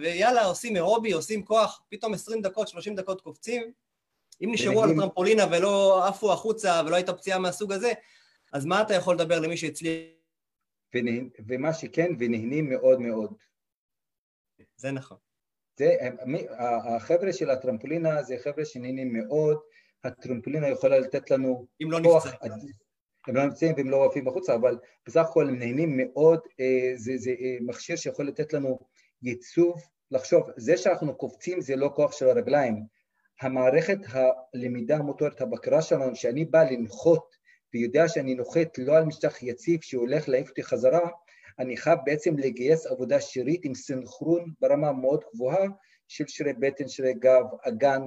ויאללה, עושים אירובי, עושים כוח, פתאום 20 דקות, 30 דקות קופצים. אם נשארו על טרמפולינה ולא עפו החוצה ולא הייתה פציעה מהסוג הזה, אז מה אתה יכול לדבר למי שהצליח? ומה שכן, ונהנים מאוד מאוד. זה נכון. זה, החבר'ה של הטרמפולינה זה חבר'ה שנהנים מאוד, הטרמפולינה יכולה לתת לנו אם לא כוח... הם לא נמצאים והם לא עפים בחוצה, אבל בסך הכל הם נהנים מאוד, אה, זה, זה אה, מכשיר שיכול לתת לנו ייצוב, לחשוב, זה שאנחנו קופצים זה לא כוח של הרגליים, המערכת הלמידה המוטורית, הבקרה שלנו, שאני בא לנחות ויודע שאני נוחת לא על משטח יציב שהולך להעיף אותי חזרה, אני חייב בעצם לגייס עבודה שירית עם סנכרון ברמה מאוד גבוהה של שרירי בטן, שרירי גב, אגן,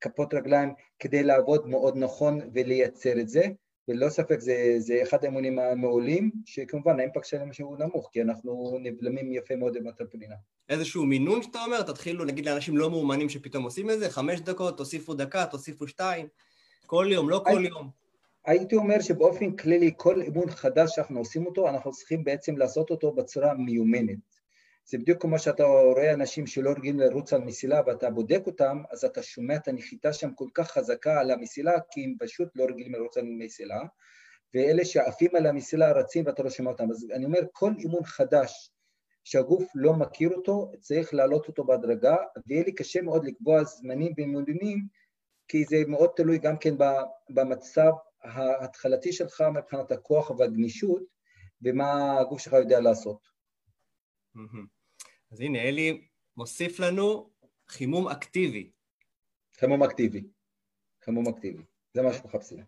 כפות רגליים כדי לעבוד מאוד נכון ולייצר את זה, וללא ספק זה, זה אחד האמונים המעולים, שכמובן האימפקט שלהם שהוא נמוך, כי אנחנו נבלמים יפה מאוד עם הטרפולינה. איזשהו מינון שאתה אומר? תתחילו נגיד לאנשים לא מאומנים שפתאום עושים את זה, חמש דקות, תוסיפו דקה, תוסיפו שתיים, כל יום, לא כל יום. הייתי אומר שבאופן כללי כל אימון חדש שאנחנו עושים אותו, אנחנו צריכים בעצם לעשות אותו בצורה מיומנת. זה בדיוק כמו שאתה רואה אנשים שלא רגילים לרוץ על מסילה ואתה בודק אותם, אז אתה שומע את הנחיתה שם כל כך חזקה על המסילה, כי הם פשוט לא רגילים לרוץ על מסילה, ואלה שעפים על המסילה רצים ואתה לא שומע אותם. אז אני אומר, כל אימון חדש שהגוף לא מכיר אותו, צריך להעלות אותו בהדרגה, ויהיה לי קשה מאוד לקבוע זמנים ואימונים, כי זה מאוד תלוי גם כן במצב ההתחלתי שלך מבחינת הכוח והגמישות, ומה הגוף שלך יודע לעשות. אז הנה, אלי מוסיף לנו חימום אקטיבי. חימום אקטיבי. חימום אקטיבי. זה מה שמחפשים.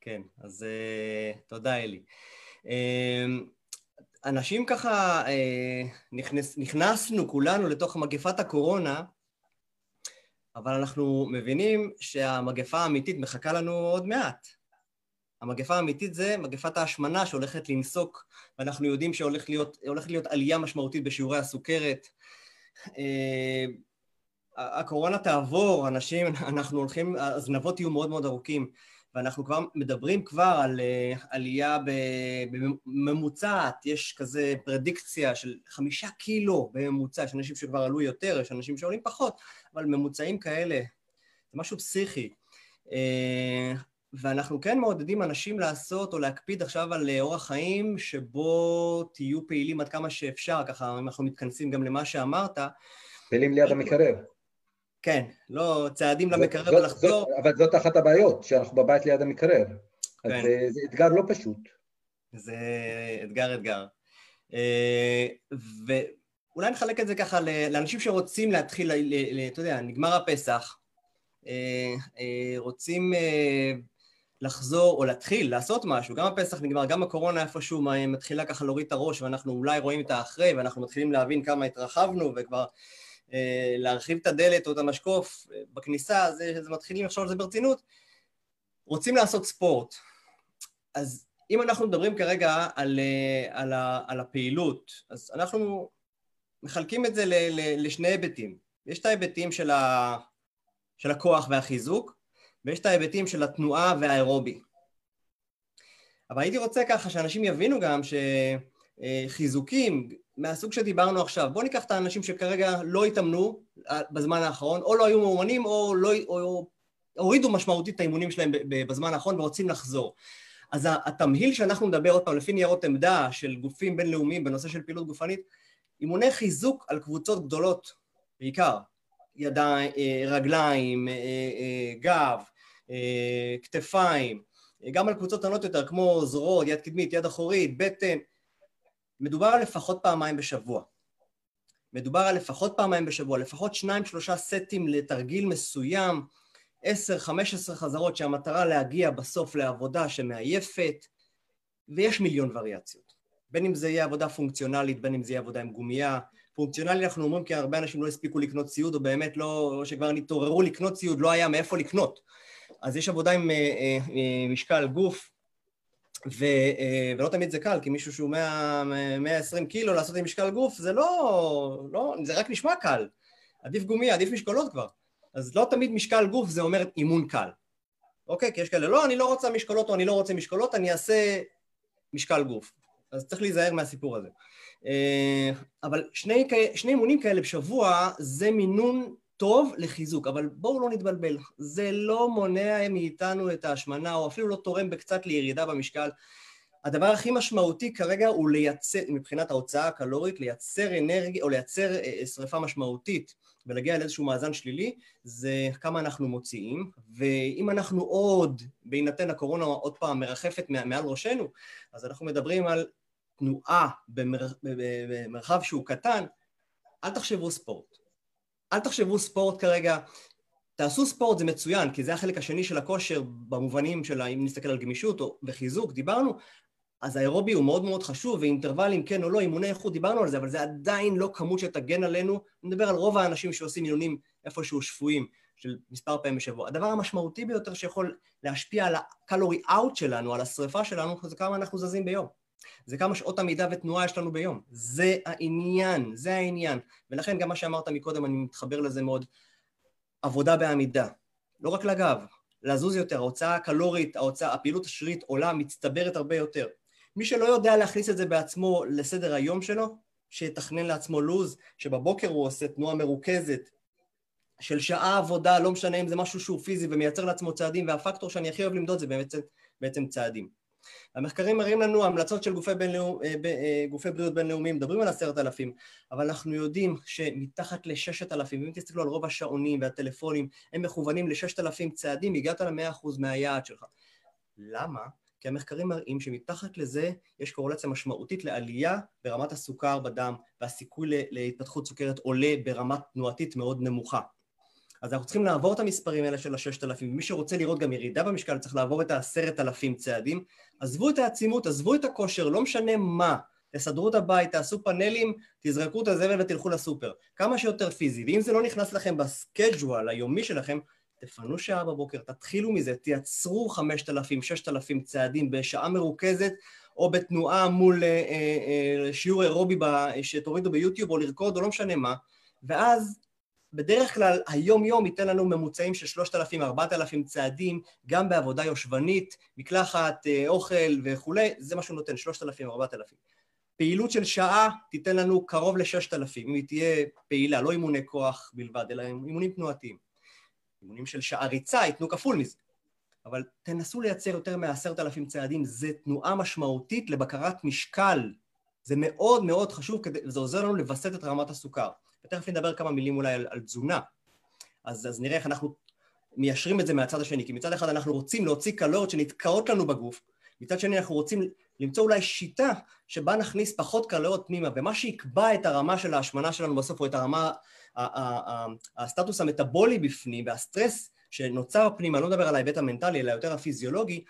כן, אז uh, תודה, אלי. Uh, אנשים ככה, uh, נכנס, נכנסנו כולנו לתוך מגפת הקורונה, אבל אנחנו מבינים שהמגפה האמיתית מחכה לנו עוד מעט. המגפה האמיתית זה מגפת ההשמנה שהולכת לנסוק, ואנחנו יודעים שהולכת להיות, להיות עלייה משמעותית בשיעורי הסוכרת. אה, הקורונה תעבור, אנשים, אנחנו הולכים, הזנבות יהיו מאוד מאוד ארוכים, ואנחנו כבר מדברים כבר על אה, עלייה בממוצעת, יש כזה פרדיקציה של חמישה קילו בממוצע, יש אנשים שכבר עלו יותר, יש אנשים שעולים פחות, אבל ממוצעים כאלה, זה משהו פסיכי. ואנחנו כן מעודדים אנשים לעשות או להקפיד עכשיו על אה, אורח חיים שבו תהיו פעילים עד כמה שאפשר, ככה אם אנחנו מתכנסים גם למה שאמרת. פעילים ליד המקרר. כן, לא צעדים למקרר ולחזור. אבל זאת אחת הבעיות, שאנחנו בבית ליד המקרר. אז כן. זה, זה אתגר לא פשוט. זה אתגר אתגר. אה, ואולי נחלק את זה ככה לאנשים שרוצים להתחיל, אתה יודע, נגמר הפסח, אה, רוצים לחזור או להתחיל, לעשות משהו, גם הפסח נגמר, גם הקורונה איפשהו מתחילה ככה להוריד את הראש ואנחנו אולי רואים את האחרי ואנחנו מתחילים להבין כמה התרחבנו וכבר אה, להרחיב את הדלת או את המשקוף אה, בכניסה, זה מתחילים לחשוב על זה ברצינות, רוצים לעשות ספורט. אז אם אנחנו מדברים כרגע על, אה, על, על הפעילות, אז אנחנו מחלקים את זה ל, ל, לשני היבטים. יש את ההיבטים של, ה, של הכוח והחיזוק, ויש את ההיבטים של התנועה והאירובי. אבל הייתי רוצה ככה שאנשים יבינו גם שחיזוקים מהסוג שדיברנו עכשיו, בואו ניקח את האנשים שכרגע לא התאמנו אה, בזמן האחרון, או לא היו מאומנים, או, לא, או, או הורידו משמעותית את האימונים שלהם בזמן האחרון ורוצים לחזור. אז התמהיל שאנחנו נדבר עוד פעם, לפי ניירות עמדה של גופים בינלאומיים בנושא של פעילות גופנית, אימוני חיזוק על קבוצות גדולות, בעיקר, ידיים, אה, רגליים, אה, גב, כתפיים, גם על קבוצות קטנות יותר כמו זרועות, יד קדמית, יד אחורית, בטן, מדובר על לפחות פעמיים בשבוע. מדובר על לפחות פעמיים בשבוע, לפחות שניים שלושה סטים לתרגיל מסוים, עשר, חמש עשרה חזרות שהמטרה להגיע בסוף לעבודה שמעייפת, ויש מיליון וריאציות. בין אם זה יהיה עבודה פונקציונלית, בין אם זה יהיה עבודה עם גומייה. פונקציונלי אנחנו אומרים כי הרבה אנשים לא הספיקו לקנות ציוד, או באמת לא, או שכבר נתעוררו לקנות ציוד, לא היה מאיפה לקנות. אז יש עבודה עם אה, אה, אה משקל גוף, ו, ולא תמיד זה קל, כי מישהו שהוא 100, 120 קילו לעשות עם משקל גוף, זה לא, לא, זה רק נשמע קל. עדיף גומי, עדיף משקולות כבר. אז לא תמיד משקל גוף זה אומר אימון קל. אוקיי? כי יש כאלה, לא, אני לא רוצה משקולות או אני לא רוצה משקולות, אני אעשה משקל גוף. אז צריך להיזהר מהסיפור הזה. אבל שני, שני אימונים כאלה בשבוע זה מינון טוב לחיזוק, אבל בואו לא נתבלבל, זה לא מונע מאיתנו את ההשמנה, או אפילו לא תורם בקצת לירידה במשקל. הדבר הכי משמעותי כרגע הוא לייצר, מבחינת ההוצאה הקלורית, לייצר אנרגיה, או לייצר אה, שריפה משמעותית ולהגיע לאיזשהו מאזן שלילי, זה כמה אנחנו מוציאים, ואם אנחנו עוד, בהינתן הקורונה עוד פעם מרחפת מעל ראשנו, אז אנחנו מדברים על תנועה במר... במרחב שהוא קטן, אל תחשבו ספורט. אל תחשבו ספורט כרגע, תעשו ספורט זה מצוין, כי זה החלק השני של הכושר במובנים של אם נסתכל על גמישות או וחיזוק, דיברנו, אז האירובי הוא מאוד מאוד חשוב, ואינטרוולים כן או לא, אימוני איכות, דיברנו על זה, אבל זה עדיין לא כמות שתגן עלינו, אני מדבר על רוב האנשים שעושים אימונים איפשהו שפויים, של מספר פעמים בשבוע. הדבר המשמעותי ביותר שיכול להשפיע על הקלורי אאוט שלנו, על השריפה שלנו, זה כמה אנחנו זזים ביום. זה כמה שעות עמידה ותנועה יש לנו ביום. זה העניין, זה העניין. ולכן גם מה שאמרת מקודם, אני מתחבר לזה מאוד. עבודה בעמידה. לא רק לגב, לזוז יותר, ההוצאה הקלורית, ההוצאה, הפעילות השרירית עולה, מצטברת הרבה יותר. מי שלא יודע להכניס את זה בעצמו לסדר היום שלו, שיתכנן לעצמו לו"ז, שבבוקר הוא עושה תנועה מרוכזת של שעה עבודה, לא משנה אם זה משהו שהוא פיזי ומייצר לעצמו צעדים, והפקטור שאני הכי אוהב למדוד זה בעצם, בעצם צעדים. המחקרים מראים לנו המלצות של גופי, בינלאומ... אה, אה, גופי בריאות בינלאומיים, מדברים על עשרת אלפים, אבל אנחנו יודעים שמתחת לששת אלפים, אם תסתכלו על רוב השעונים והטלפונים, הם מכוונים לששת אלפים צעדים, הגעת למאה אחוז מהיעד שלך. למה? כי המחקרים מראים שמתחת לזה יש קורלציה משמעותית לעלייה ברמת הסוכר בדם, והסיכוי להתפתחות סוכרת עולה ברמה תנועתית מאוד נמוכה. אז אנחנו צריכים לעבור את המספרים האלה של הששת אלפים, ומי שרוצה לראות גם ירידה במשקל צריך לעבור את העשרת אלפים צעדים. עזבו את העצימות, עזבו את הכושר, לא משנה מה. תסדרו את הבית, תעשו פאנלים, תזרקו את הזבל ותלכו לסופר. כמה שיותר פיזי. ואם זה לא נכנס לכם בסקייג'ואל היומי שלכם, תפנו שעה בבוקר, תתחילו מזה, תייצרו חמשת אלפים, ששת אלפים צעדים בשעה מרוכזת, או בתנועה מול אה, אה, אה שיעור אירובי שתורידו ביוטיוב, או לרקוד, או לא משנה מה, ואז בדרך כלל היום-יום ייתן לנו ממוצעים של 3,000-4,000 צעדים, גם בעבודה יושבנית, מקלחת, אה, אוכל וכולי, זה מה שהוא נותן, 3,000-4,000. פעילות של שעה תיתן לנו קרוב ל-6,000, אם היא תהיה פעילה, לא אימוני כוח בלבד, אלא אימונים תנועתיים. אימונים של שעה ריצה ייתנו כפול מזה. אבל תנסו לייצר יותר מ-10,000 צעדים, זה תנועה משמעותית לבקרת משקל. זה מאוד מאוד חשוב, וזה עוזר לנו לווסת את רמת הסוכר. ותכף נדבר כמה מילים אולי על, על תזונה. אז, אז נראה איך אנחנו מיישרים את זה מהצד השני, כי מצד אחד אנחנו רוצים להוציא קלוריות שנתקעות לנו בגוף, מצד שני אנחנו רוצים למצוא אולי שיטה שבה נכניס פחות קלוריות פנימה, ומה שיקבע את הרמה של ההשמנה שלנו בסוף, או את הרמה, הסטטוס המטבולי בפנים, והסטרס שנוצר פנימה, אני לא מדבר על ההיבט המנטלי, אלא יותר הפיזיולוגי,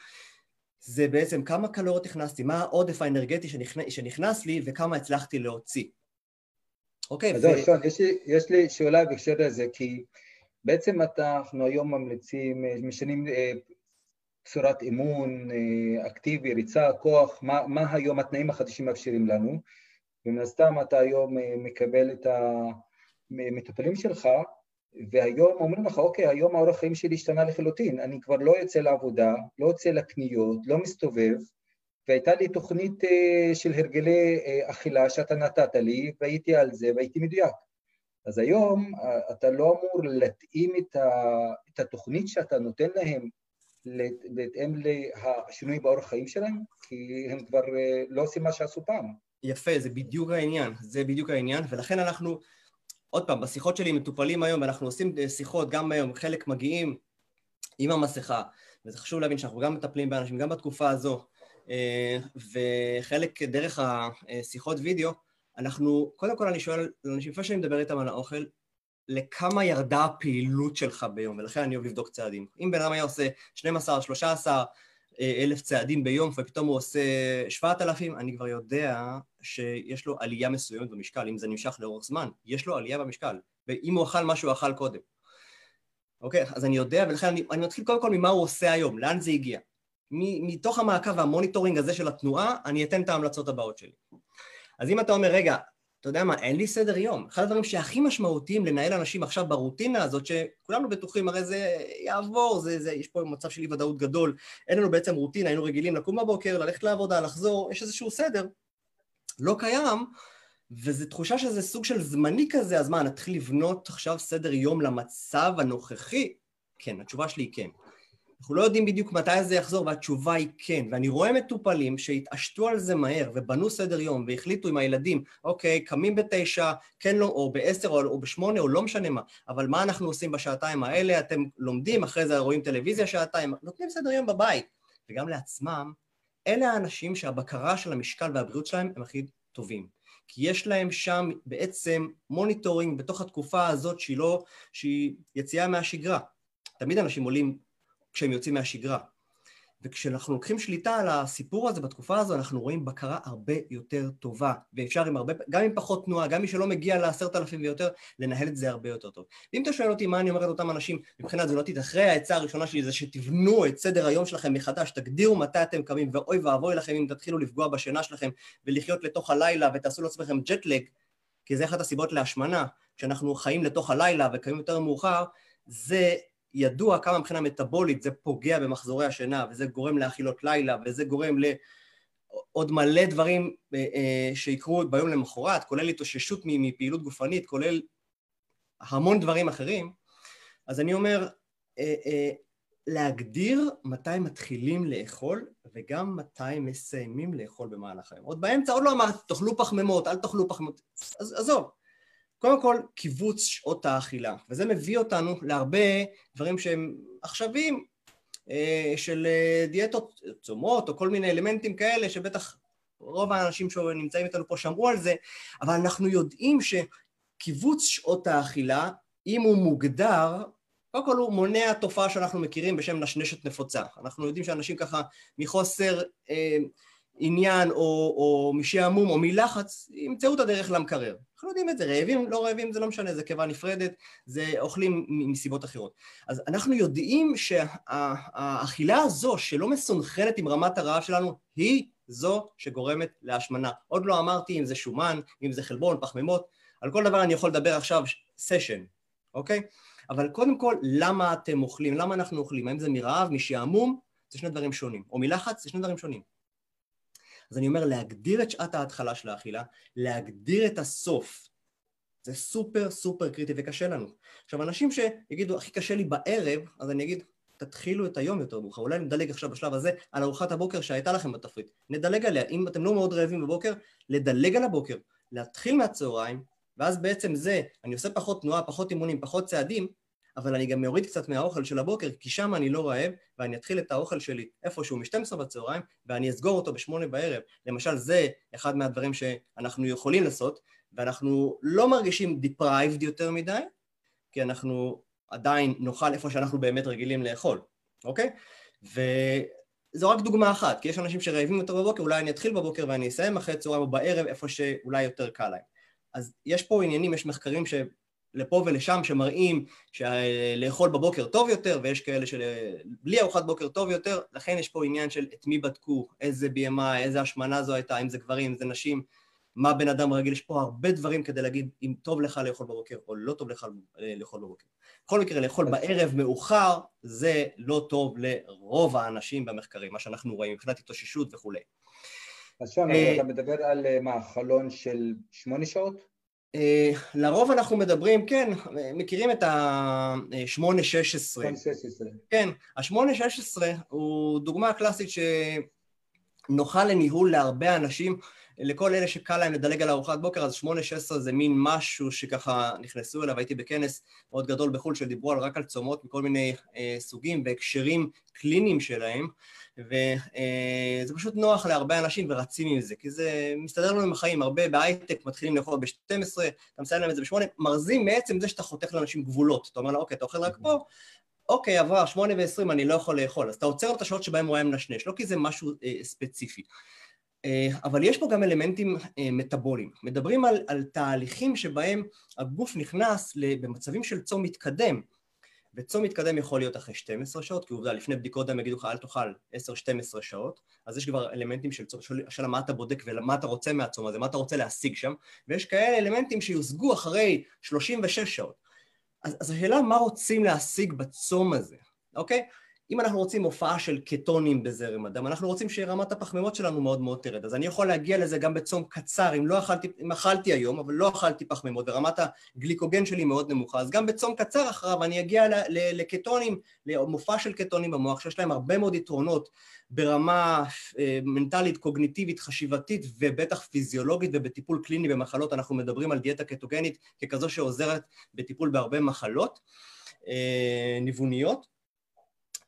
זה בעצם כמה קלוריות הכנסתי, מה העודף האנרגטי שנכנס, שנכנס לי וכמה הצלחתי להוציא. אוקיי. אז ו... שון, יש לי, יש לי שאלה בהקשר לזה, כי בעצם אנחנו היום ממליצים, משנים אה, צורת אימון אה, אקטיבי, ריצה, כוח, מה, מה היום התנאים החדשים מאפשרים לנו, ומן הסתם אתה היום אה, מקבל את המטופלים שלך, והיום אומרים לך, אוקיי, היום האורח חיים שלי השתנה לחלוטין, אני כבר לא יוצא לעבודה, לא יוצא לקניות, לא מסתובב, והייתה לי תוכנית אה, של הרגלי אכילה שאתה נתת לי, והייתי על זה והייתי מדויק. אז היום אתה לא אמור להתאים את התוכנית שאתה נותן להם בהתאם לשינוי באורח חיים שלהם, כי הם כבר אה, לא עושים מה שעשו פעם. יפה, זה בדיוק העניין, זה בדיוק העניין, ולכן אנחנו, עוד פעם, בשיחות שלי מטופלים היום, ואנחנו עושים אה, שיחות גם היום, חלק מגיעים עם המסכה, וזה חשוב להבין שאנחנו גם מטפלים באנשים, גם בתקופה הזו, אה, וחלק דרך השיחות וידאו, אנחנו, קודם כל אני שואל לאנשים, לפני שאני מדבר איתם על האוכל, לכמה ירדה הפעילות שלך ביום, ולכן אני אוהב לבדוק צעדים. אם בן אדם היה עושה 12, 13 אה, אלף צעדים ביום, ופתאום הוא עושה 7,000, אני כבר יודע שיש לו עלייה מסוימת במשקל, אם זה נמשך לאורך זמן, יש לו עלייה במשקל, ואם הוא אכל משהו, הוא אכל קודם. אוקיי? אז אני יודע, ולכן אני, אני מתחיל קודם כל ממה הוא עושה היום, לאן זה הגיע. מתוך המעקב והמוניטורינג הזה של התנועה, אני אתן את ההמלצות הבאות שלי. אז אם אתה אומר, רגע, אתה יודע מה, אין לי סדר יום. אחד הדברים שהכי משמעותיים לנהל אנשים עכשיו ברוטינה הזאת, שכולנו בטוחים, הרי זה יעבור, זה, זה, יש פה מצב של אי ודאות גדול, אין לנו בעצם רוטינה, היינו רגילים לקום בבוקר, ללכת לעבודה, לחזור, יש איזשהו סדר, לא קיים, וזו תחושה שזה סוג של זמני כזה, אז מה, נתחיל לבנות עכשיו סדר יום למצב הנוכחי? כן, התשובה שלי היא כן. אנחנו לא יודעים בדיוק מתי זה יחזור, והתשובה היא כן. ואני רואה מטופלים שהתעשתו על זה מהר, ובנו סדר יום, והחליטו עם הילדים, אוקיי, קמים בתשע, כן לא, או בעשר, או, או בשמונה, או לא משנה מה, אבל מה אנחנו עושים בשעתיים האלה? אתם לומדים, אחרי זה רואים טלוויזיה שעתיים, נותנים סדר יום בבית. וגם לעצמם, אלה האנשים שהבקרה של המשקל והבריאות שלהם הם הכי טובים. כי יש להם שם בעצם monitoring בתוך התקופה הזאת שהיא לא, שהיא יציאה מהשגרה. תמיד אנשים עולים כשהם יוצאים מהשגרה. וכשאנחנו לוקחים שליטה על הסיפור הזה בתקופה הזו, אנחנו רואים בקרה הרבה יותר טובה, ואפשר עם הרבה, גם עם פחות תנועה, גם מי שלא מגיע לעשרת אלפים ויותר, לנהל את זה הרבה יותר טוב. ואם אתה שואל אותי מה אני אומר לאותם אנשים מבחינה תזונתית, אחרי העצה הראשונה שלי זה שתבנו את סדר היום שלכם מחדש, תגדירו מתי אתם קמים, ואוי ואבוי לכם אם תתחילו לפגוע בשינה שלכם ולחיות לתוך הלילה ותעשו לעצמכם ג'טלג, כי זה אחת הסיבות להשמנה, כשאנחנו חיים לתוך הלילה וקמים יותר מאוחר, זה ידוע כמה מבחינה מטאבולית זה פוגע במחזורי השינה, וזה גורם לאכילות לילה, וזה גורם לעוד מלא דברים אה, אה, שיקרו ביום למחרת, כולל התאוששות מפעילות גופנית, כולל המון דברים אחרים, אז אני אומר, אה, להגדיר מתי מתחילים לאכול וגם מתי מסיימים לאכול במהלך היום. עוד באמצע, עוד לא אמרתי, תאכלו פחמימות, אל תאכלו פחמימות, עזוב. קודם כל, קיבוץ שעות האכילה, וזה מביא אותנו להרבה דברים שהם עכשוויים, אה, של אה, דיאטות צומות או כל מיני אלמנטים כאלה שבטח רוב האנשים שנמצאים איתנו פה שמעו על זה, אבל אנחנו יודעים שקיבוץ שעות האכילה, אם הוא מוגדר, קודם כל הוא מונע תופעה שאנחנו מכירים בשם נשנשת נפוצה. אנחנו יודעים שאנשים ככה מחוסר אה, עניין או, או משעמום או מלחץ, ימצאו את הדרך למקרר. אנחנו יודעים את זה, רעבים, לא רעבים, זה לא משנה, זה קיבה נפרדת, זה אוכלים מסיבות אחרות. אז אנחנו יודעים שהאכילה הזו, שלא מסונכנת עם רמת הרעב שלנו, היא זו שגורמת להשמנה. עוד לא אמרתי אם זה שומן, אם זה חלבון, פחמימות, על כל דבר אני יכול לדבר עכשיו סשן, אוקיי? אבל קודם כל, למה אתם אוכלים? למה אנחנו אוכלים? האם זה מרעב, משעמום? זה שני דברים שונים. או מלחץ? זה שני דברים שונים. אז אני אומר להגדיר את שעת ההתחלה של האכילה, להגדיר את הסוף. זה סופר סופר קריטי וקשה לנו. עכשיו אנשים שיגידו הכי קשה לי בערב, אז אני אגיד תתחילו את היום יותר מאוחר, אולי נדלג עכשיו בשלב הזה על ארוחת הבוקר שהייתה לכם בתפריט, נדלג עליה, אם אתם לא מאוד רעבים בבוקר, לדלג על הבוקר, להתחיל מהצהריים, ואז בעצם זה, אני עושה פחות תנועה, פחות אימונים, פחות צעדים, אבל אני גם אוריד קצת מהאוכל של הבוקר, כי שם אני לא רעב, ואני אתחיל את האוכל שלי איפשהו מ-12 בצהריים, ואני אסגור אותו ב-8 בערב. למשל, זה אחד מהדברים שאנחנו יכולים לעשות, ואנחנו לא מרגישים deprived יותר מדי, כי אנחנו עדיין נאכל איפה שאנחנו באמת רגילים לאכול, אוקיי? וזו רק דוגמה אחת, כי יש אנשים שרעבים יותר בבוקר, אולי אני אתחיל בבוקר ואני אסיים אחרי צהריים או בערב, איפה שאולי יותר קל להם. אז יש פה עניינים, יש מחקרים שלפה ולשם שמראים שלאכול בבוקר טוב יותר, ויש כאלה שבלי ארוחת בוקר טוב יותר, לכן יש פה עניין של את מי בדקו, איזה BMI, איזה השמנה זו הייתה, אם זה גברים, אם זה נשים, מה בן אדם רגיל, יש פה הרבה דברים כדי להגיד אם טוב לך לאכול בבוקר או לא טוב לך לאכול בבוקר. בכל מקרה, לאכול בערב מאוחר זה לא טוב לרוב האנשים במחקרים, מה שאנחנו רואים מבחינת התאוששות וכולי. אז שון, אה, אתה מדבר על אה, מה, חלון של שמונה שעות? אה, לרוב אנחנו מדברים, כן, מכירים את ה-8-16. כן, ה-8-16 הוא דוגמה קלאסית שנוחה לניהול להרבה אנשים לכל אלה שקל להם לדלג על ארוחת בוקר, אז שמונה שש עשרה זה מין משהו שככה נכנסו אליו, הייתי בכנס מאוד גדול בחו"ל שדיברו על, רק על צומות מכל מיני אה, סוגים והקשרים קליניים שלהם, וזה אה, פשוט נוח להרבה אנשים ורצים עם זה, כי זה מסתדר לנו עם החיים, הרבה בהייטק מתחילים לאכול ב-12, אתה מסיים להם את זה ב-8, מרזים מעצם זה שאתה חותך לאנשים גבולות, אתה אומר לה, אוקיי, אתה אוכל רק פה, אוקיי, עבר, שמונה ועשרים, אני לא יכול לאכול, אז אתה עוצר את השעות שבהם הוא היה מנשנש, לא כי זה משהו אה, ספציפי. אה, אבל יש פה גם אלמנטים אה, מטאבוליים. מדברים על, על תהליכים שבהם הגוף נכנס במצבים של צום מתקדם, וצום מתקדם יכול להיות אחרי 12 שעות, כי עובדה, לפני בדיקות דם יגידו לך אל תאכל 10-12 שעות, אז יש כבר אלמנטים של צום, של מה אתה בודק ומה אתה רוצה מהצום הזה, מה אתה רוצה להשיג שם, ויש כאלה אלמנטים שיושגו אחרי 36 שעות. אז, אז השאלה מה רוצים להשיג בצום הזה, אוקיי? אם אנחנו רוצים הופעה של קטונים בזרם הדם, אנחנו רוצים שרמת הפחמימות שלנו מאוד מאוד תרד. אז אני יכול להגיע לזה גם בצום קצר, אם לא אכלתי, אם אכלתי היום, אבל לא אכלתי פחמימות, ורמת הגליקוגן שלי מאוד נמוכה, אז גם בצום קצר אחריו אני אגיע לקטונים, למופע של קטונים במוח, שיש להם הרבה מאוד יתרונות ברמה אה, מנטלית, קוגניטיבית, חשיבתית, ובטח פיזיולוגית ובטיפול קליני במחלות. אנחנו מדברים על דיאטה קטוגנית ככזו שעוזרת בטיפול בהרבה מחלות אה, ניווניות.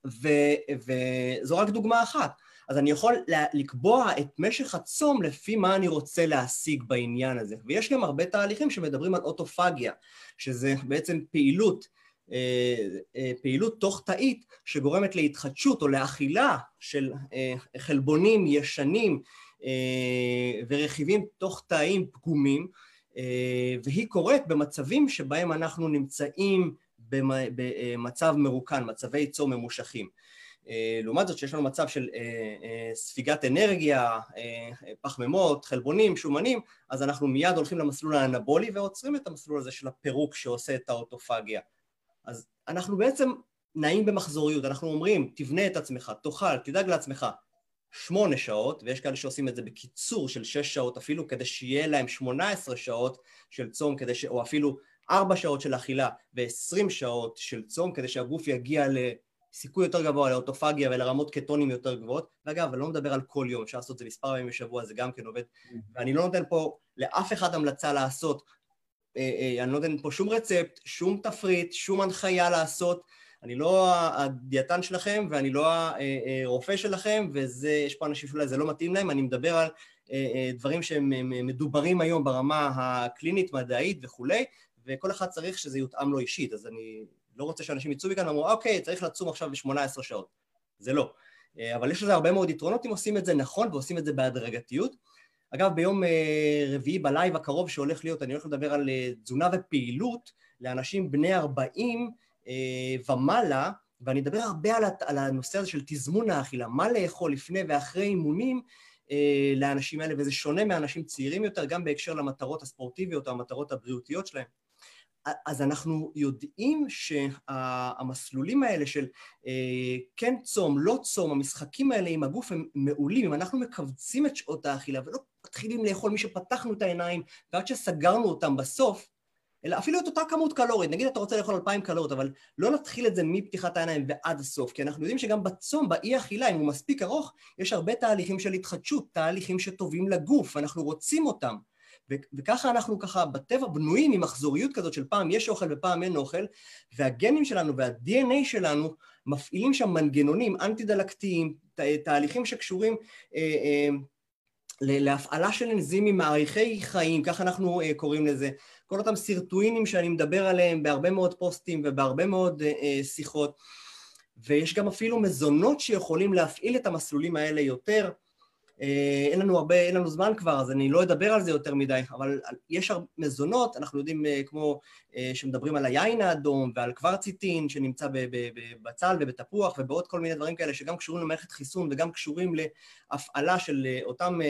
ו- וזו רק דוגמה אחת. אז אני יכול לקבוע את משך הצום לפי מה אני רוצה להשיג בעניין הזה. ויש גם הרבה תהליכים שמדברים על אוטופגיה, שזה בעצם פעילות, אה, אה, פעילות תוך תאית שגורמת להתחדשות או לאכילה של אה, חלבונים ישנים ורכיבים תוך תאים פגומים, והיא קורית במצבים שבהם אנחנו נמצאים במצב מרוקן, מצבי צום ממושכים. אה, לעומת זאת שיש לנו מצב של אה, אה, ספיגת אנרגיה, פחמימות, חלבונים, שומנים, אז אנחנו מיד הולכים למסלול האנבולי ועוצרים את המסלול הזה של הפירוק שעושה את האוטופגיה. אז אנחנו בעצם נעים במחזוריות, אנחנו אומרים תבנה את עצמך, תאכל, תדאג לעצמך שמונה שעות, ויש כאלה שעושים את זה בקיצור של שש שעות אפילו כדי שיהיה להם שמונה עשרה שעות של צום, כדי ש... או אפילו ארבע שעות של אכילה ועשרים שעות של צום כדי שהגוף יגיע לסיכוי יותר גבוה לאוטופגיה ולרמות קטונים יותר גבוהות. ואגב, אני לא מדבר על כל יום, אפשר לעשות את זה מספר ימים בשבוע, זה גם כן עובד. Mm-hmm. ואני לא נותן פה לאף אחד המלצה לעשות אה, אה, אני לא נותן פה שום רצפט, שום תפריט, שום הנחיה לעשות. אני לא הדיאטן שלכם ואני לא הרופא אה, שלכם ויש פה אנשים שאולי זה לא מתאים להם, אני מדבר על דברים שהם מדוברים היום ברמה הקלינית, מדעית וכולי וכל אחד צריך שזה יותאם לו אישית, אז אני לא רוצה שאנשים יצאו מכאן ואמרו, אוקיי, צריך לצום עכשיו ב-18 שעות. זה לא. אה, אבל יש לזה הרבה מאוד יתרונות אם עושים את זה נכון ועושים את זה בהדרגתיות. אגב, ביום אה, רביעי בלייב הקרוב שהולך להיות, אני הולך לדבר על אה, תזונה ופעילות לאנשים בני 40 ומעלה, ואני אדבר הרבה על הנושא הזה של תזמון האכילה, מה לאכול לפני ואחרי אימונים לאנשים האלה, וזה שונה מאנשים צעירים יותר, גם בהקשר למטרות הספורטיביות או המטרות הבריאותיות שלהם. אז אנחנו יודעים שהמסלולים האלה של אה, כן צום, לא צום, המשחקים האלה עם הגוף הם מעולים. אם אנחנו מכווצים את שעות האכילה ולא מתחילים לאכול מי שפתחנו את העיניים ועד שסגרנו אותם בסוף, אלא אפילו את אותה כמות קלורית, נגיד אתה רוצה לאכול 2,000 קלוריות, אבל לא נתחיל את זה מפתיחת העיניים ועד הסוף, כי אנחנו יודעים שגם בצום, באי אכילה, אם הוא מספיק ארוך, יש הרבה תהליכים של התחדשות, תהליכים שטובים לגוף, אנחנו רוצים אותם. וככה אנחנו ככה בטבע בנויים עם מחזוריות כזאת של פעם יש אוכל ופעם אין אוכל, והגנים שלנו וה-DNA שלנו מפעילים שם מנגנונים אנטי-דלקתיים, תהליכים שקשורים אה, אה, להפעלה של אנזימים מעריכי חיים, ככה אנחנו אה, קוראים לזה. כל אותם סרטואינים שאני מדבר עליהם בהרבה מאוד פוסטים ובהרבה מאוד אה, שיחות. ויש גם אפילו מזונות שיכולים להפעיל את המסלולים האלה יותר. אה, אין לנו הרבה, אין לנו זמן כבר, אז אני לא אדבר על זה יותר מדי, אבל יש מזונות, אנחנו יודעים אה, כמו אה, שמדברים על היין האדום ועל קוורציטין שנמצא בבצל ובתפוח ובעוד כל מיני דברים כאלה שגם קשורים למערכת חיסון וגם קשורים להפעלה של אותם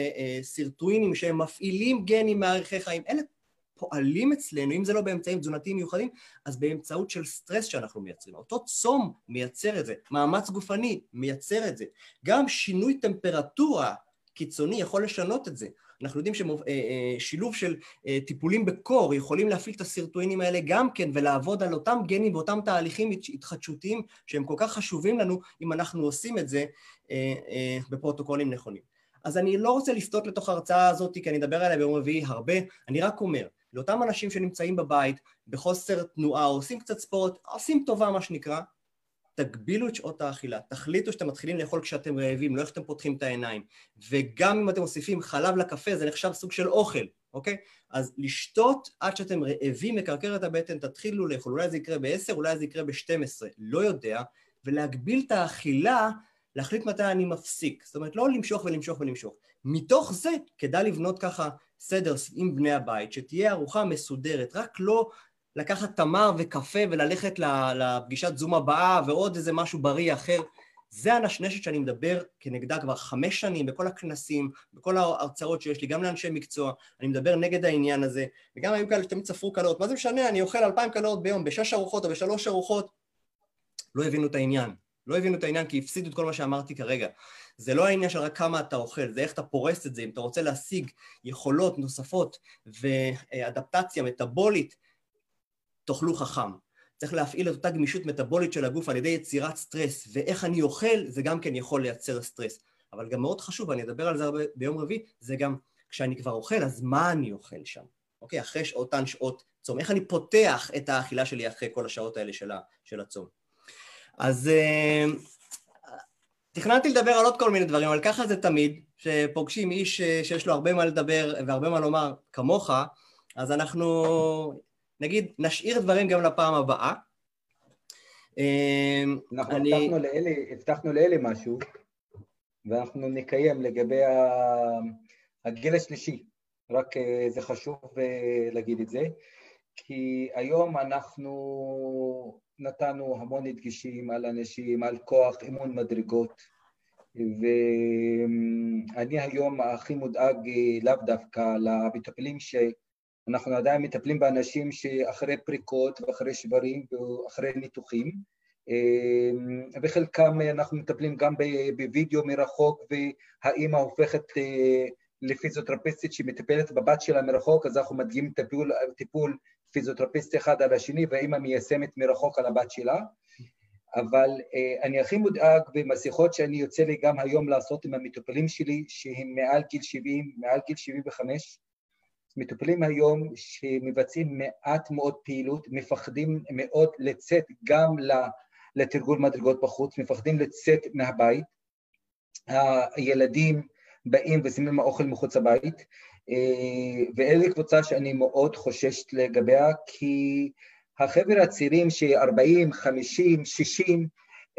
סרטואינים שהם מפעילים גנים מערכי חיים. אלה פועלים אצלנו, אם זה לא באמצעים תזונתיים מיוחדים, אז באמצעות של סטרס שאנחנו מייצרים. אותו צום מייצר את זה, מאמץ גופני מייצר את זה. גם שינוי טמפרטורה קיצוני יכול לשנות את זה. אנחנו יודעים ששילוב אה, אה, של אה, טיפולים בקור יכולים להפעיל את הסרטואינים האלה גם כן ולעבוד על אותם גנים ואותם תהליכים התחדשותיים שהם כל כך חשובים לנו אם אנחנו עושים את זה בפרוטוקולים נכונים. אז אני לא רוצה לסטות לתוך ההרצאה הזאת כי אני אדבר עליה ביום רביעי הרבה, אני רק אומר, לאותם אנשים שנמצאים בבית בחוסר תנועה עושים קצת ספורט, עושים טובה מה שנקרא, תגבילו את שעות האכילה, תחליטו שאתם מתחילים לאכול כשאתם רעבים, לא איך שאתם פותחים את העיניים. וגם אם אתם מוסיפים חלב לקפה, זה נחשב סוג של אוכל, אוקיי? אז לשתות עד שאתם רעבים, מקרקר את הבטן, תתחילו לאכול. אולי זה יקרה ב-10, אולי זה יקרה ב-12, לא יודע, ולהגביל את האכילה, להחליט מתי אני מפסיק. זאת אומרת, לא למשוך ולמשוך ולמשוך. מתוך זה כדאי לבנות ככה סדר עם בני הבית, שתהיה ארוחה מסודרת, רק לא לקחת תמר וקפה וללכת לפגישת זום הבאה ועוד איזה משהו בריא אחר. זה הנשנשת שאני מדבר כנגדה כבר חמש שנים בכל הכנסים, בכל ההרצאות שיש לי, גם לאנשי מקצוע, אני מדבר נגד העניין הזה, וגם היו כאלה שתמיד ספרו קלוריות, מה זה משנה, אני אוכל אלפיים קלוריות ביום, בשש ארוחות או בשלוש ארוחות, לא הבינו את העניין. לא הבינו את העניין כי הפסידו את כל מה שאמרתי כרגע. זה לא העניין של רק כמה אתה אוכל, זה איך אתה פורס את זה, אם אתה רוצה להשיג יכולות נוספות ואדפטציה מטאבולית, תאכלו חכם. צריך להפעיל את אותה גמישות מטאבולית של הגוף על ידי יצירת סטרס, ואיך אני אוכל זה גם כן יכול לייצר סטרס. אבל גם מאוד חשוב, אני אדבר על זה הרבה ביום רביעי, זה גם כשאני כבר אוכל, אז מה אני אוכל שם? אוקיי? אחרי אותן שעות צום. איך אני פותח את האכילה שלי אחרי כל השעות האלה של, ה, של הצום. אז אה, תכננתי לדבר על עוד כל מיני דברים, אבל ככה זה תמיד, שפוגשים איש אה, שיש לו הרבה מה לדבר והרבה מה לומר כמוך, אז אנחנו נגיד נשאיר דברים גם לפעם הבאה. אה, אנחנו אני... הבטחנו, לאלי, הבטחנו לאלי משהו, ואנחנו נקיים לגבי הגיל השלישי, רק זה חשוב להגיד את זה, כי היום אנחנו נתנו המון הדגשים על אנשים, על כוח, אימון מדרגות, ואני היום הכי מודאג אה, לאו דווקא למטפלים שאנחנו עדיין מטפלים באנשים שאחרי פריקות ואחרי שברים ואחרי ניתוחים, אה, וחלקם אנחנו מטפלים גם בווידאו מרחוק והאימא הופכת אה, לפיזיותרפיסטית שמטפלת בבת שלה מרחוק, אז אנחנו מדגימים טיפול, טיפול פיזיותרפיסט אחד על השני והאימא מיישמת מרחוק על הבת שלה, אבל אה, אני הכי מודאג במשיחות שאני יוצא לי גם היום לעשות עם המטופלים שלי שהם מעל גיל 70, מעל גיל 75, מטופלים היום שמבצעים מעט מאוד פעילות, מפחדים מאוד לצאת גם לתרגול מדרגות בחוץ, מפחדים לצאת מהבית, הילדים באים ושמים האוכל מחוץ לבית, אה, ואלה קבוצה שאני מאוד חוששת לגביה, כי החבר'ה הצעירים ש-40, 50, 60,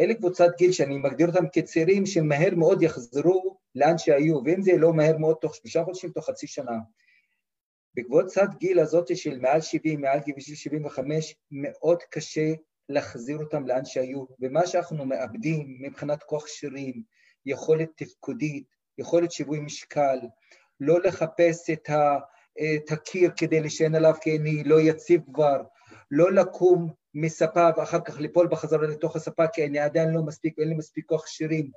אלה קבוצת גיל שאני מגדיר אותם כצעירים שמהר מאוד יחזרו לאן שהיו, ואם זה לא מהר מאוד, תוך שלושה חודשים, תוך חצי שנה. בקבוצת גיל הזאת של מעל 70, מעל גיל 75, מאוד קשה להחזיר אותם לאן שהיו, ומה שאנחנו מאבדים מבחינת כוח שרירים, יכולת תפקודית, יכולת שיווי משקל, לא לחפש את, ה, את הקיר כדי להישען עליו כי אני לא יציב כבר, לא לקום מספה ואחר כך ליפול בחזרה לתוך הספה כי אני עדיין לא מספיק, אין לי מספיק כוח שירים.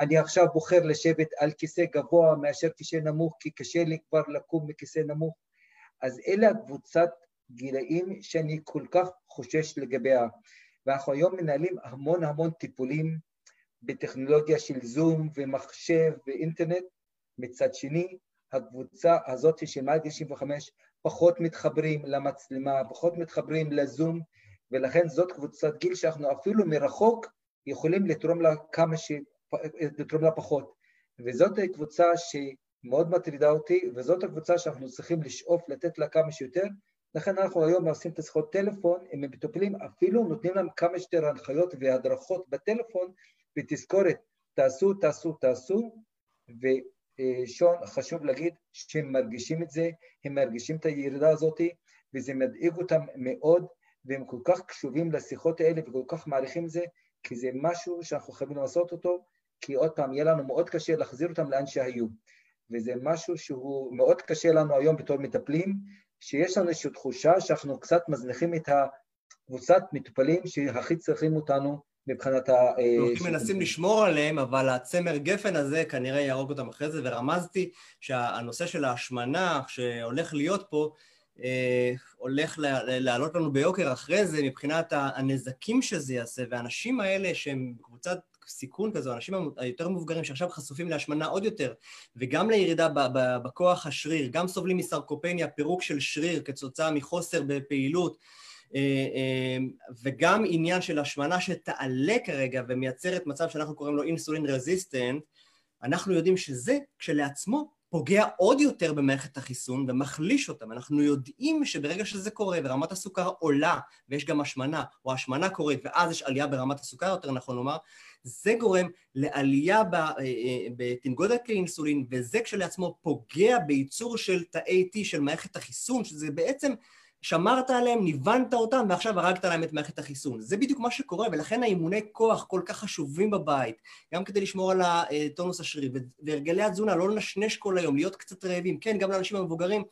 אני עכשיו בוחר לשבת על כיסא גבוה מאשר כיסא נמוך כי קשה לי כבר לקום מכיסא נמוך. אז אלה הקבוצת גילאים שאני כל כך חושש לגביה. ואנחנו היום מנהלים המון המון טיפולים בטכנולוגיה של זום ומחשב ואינטרנט. מצד שני, הקבוצה הזאת של מעל גיל 65 פחות מתחברים למצלמה, פחות מתחברים לזום, ולכן זאת קבוצת גיל שאנחנו אפילו מרחוק יכולים לתרום לה כמה ש... לתרום לה פחות. וזאת קבוצה שמאוד מטרידה אותי, וזאת הקבוצה שאנחנו צריכים לשאוף לתת לה כמה שיותר. לכן אנחנו היום עושים את השיחות טלפון עם המטופלים, אפילו נותנים להם כמה שיותר הנחיות והדרכות בטלפון, ותזכורת, תעשו, תעשו, תעשו, ושון, חשוב להגיד שהם מרגישים את זה, הם מרגישים את הירידה הזאת, וזה מדאיג אותם מאוד, והם כל כך קשובים לשיחות האלה וכל כך מעריכים את זה, כי זה משהו שאנחנו חייבים לעשות אותו, כי עוד פעם, יהיה לנו מאוד קשה להחזיר אותם לאן שהיו. וזה משהו שהוא מאוד קשה לנו היום בתור מטפלים, שיש לנו איזושהי תחושה שאנחנו קצת מזניחים את הקבוצת מטופלים שהכי צריכים אותנו מבחינת ה... אנחנו מנסים לשמור עליהם, אבל הצמר גפן הזה כנראה יהרוג אותם אחרי זה, ורמזתי שהנושא של ההשמנה שהולך להיות פה, אה, הולך לעלות לנו ביוקר אחרי זה מבחינת הנזקים שזה יעשה, והאנשים האלה שהם קבוצת סיכון כזו, האנשים היותר מבוגרים שעכשיו חשופים להשמנה עוד יותר, וגם לירידה בכוח השריר, גם סובלים מסרקופניה, פירוק של שריר כתוצאה מחוסר בפעילות, אה, אה, וגם עניין של השמנה שתעלה כרגע ומייצרת מצב שאנחנו קוראים לו אינסולין רזיסטנט, אנחנו יודעים שזה כשלעצמו פוגע עוד יותר במערכת החיסון ומחליש אותם. אנחנו יודעים שברגע שזה קורה ורמת הסוכר עולה ויש גם השמנה, או השמנה קורית ואז יש עלייה ברמת הסוכר, יותר נכון לומר, זה גורם לעלייה אה, אה, בתנגודת האינסולין, וזה כשלעצמו פוגע בייצור של תאי T של מערכת החיסון, שזה בעצם שמרת עליהם, ניוונת אותם, ועכשיו הרגת להם את מערכת החיסון. זה בדיוק מה שקורה, ולכן האימוני כוח כל כך חשובים בבית, גם כדי לשמור על הטונוס השרירי, והרגלי התזונה, לא לנשנש כל היום, להיות קצת רעבים. כן, גם לאנשים המבוגרים,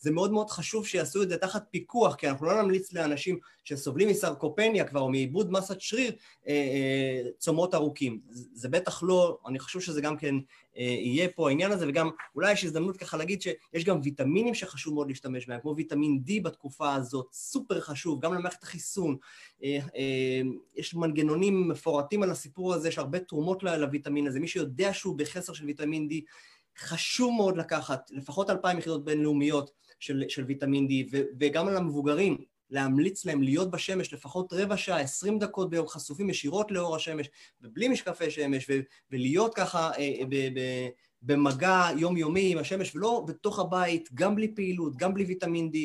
זה מאוד מאוד חשוב שיעשו את זה תחת פיקוח, כי אנחנו לא נמליץ לאנשים שסובלים מסרקופניה כבר, או מעיבוד מסת שריר, אה, אה, צומות ארוכים. זה בטח לא, אני חושב שזה גם כן אה, יהיה פה העניין הזה, וגם אולי יש הזדמנות ככה להגיד שיש גם ויטמינים שחשוב מאוד להשתמש בהם, כמו ויטמין D בתקופה הזאת, סופר חשוב, גם למערכת החיסון. יש מנגנונים מפורטים על הסיפור הזה, יש הרבה תרומות לוויטמין הזה. מי שיודע שהוא בחסר של ויטמין D, חשוב מאוד לקחת לפחות אלפיים יחידות בינלאומיות של, של ויטמין D, ו, וגם על המבוגרים, להמליץ להם להיות בשמש לפחות רבע שעה, עשרים דקות ביום, חשופים ישירות לאור השמש, ובלי משקפי שמש, ו, ולהיות ככה אה, ב, ב, במגע יומיומי עם השמש, ולא בתוך הבית, גם בלי פעילות, גם בלי ויטמין D.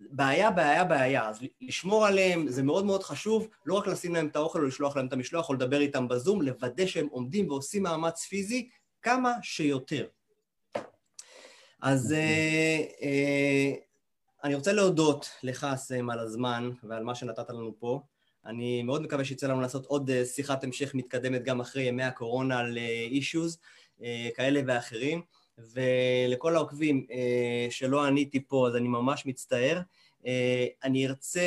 בעיה, בעיה, בעיה. אז לשמור עליהם זה מאוד מאוד חשוב, לא רק לשים להם את האוכל או לשלוח להם את המשלוח או לדבר איתם בזום, לוודא שהם עומדים ועושים מאמץ פיזי כמה שיותר. אז אוקיי. אה, אה, אני רוצה להודות לך, סם, על הזמן ועל מה שנתת לנו פה. אני מאוד מקווה שיצא לנו לעשות עוד אה, שיחת המשך מתקדמת גם אחרי ימי הקורונה על אישוז כאלה ואחרים. ולכל העוקבים שלא עניתי פה, אז אני ממש מצטער. אני ארצה,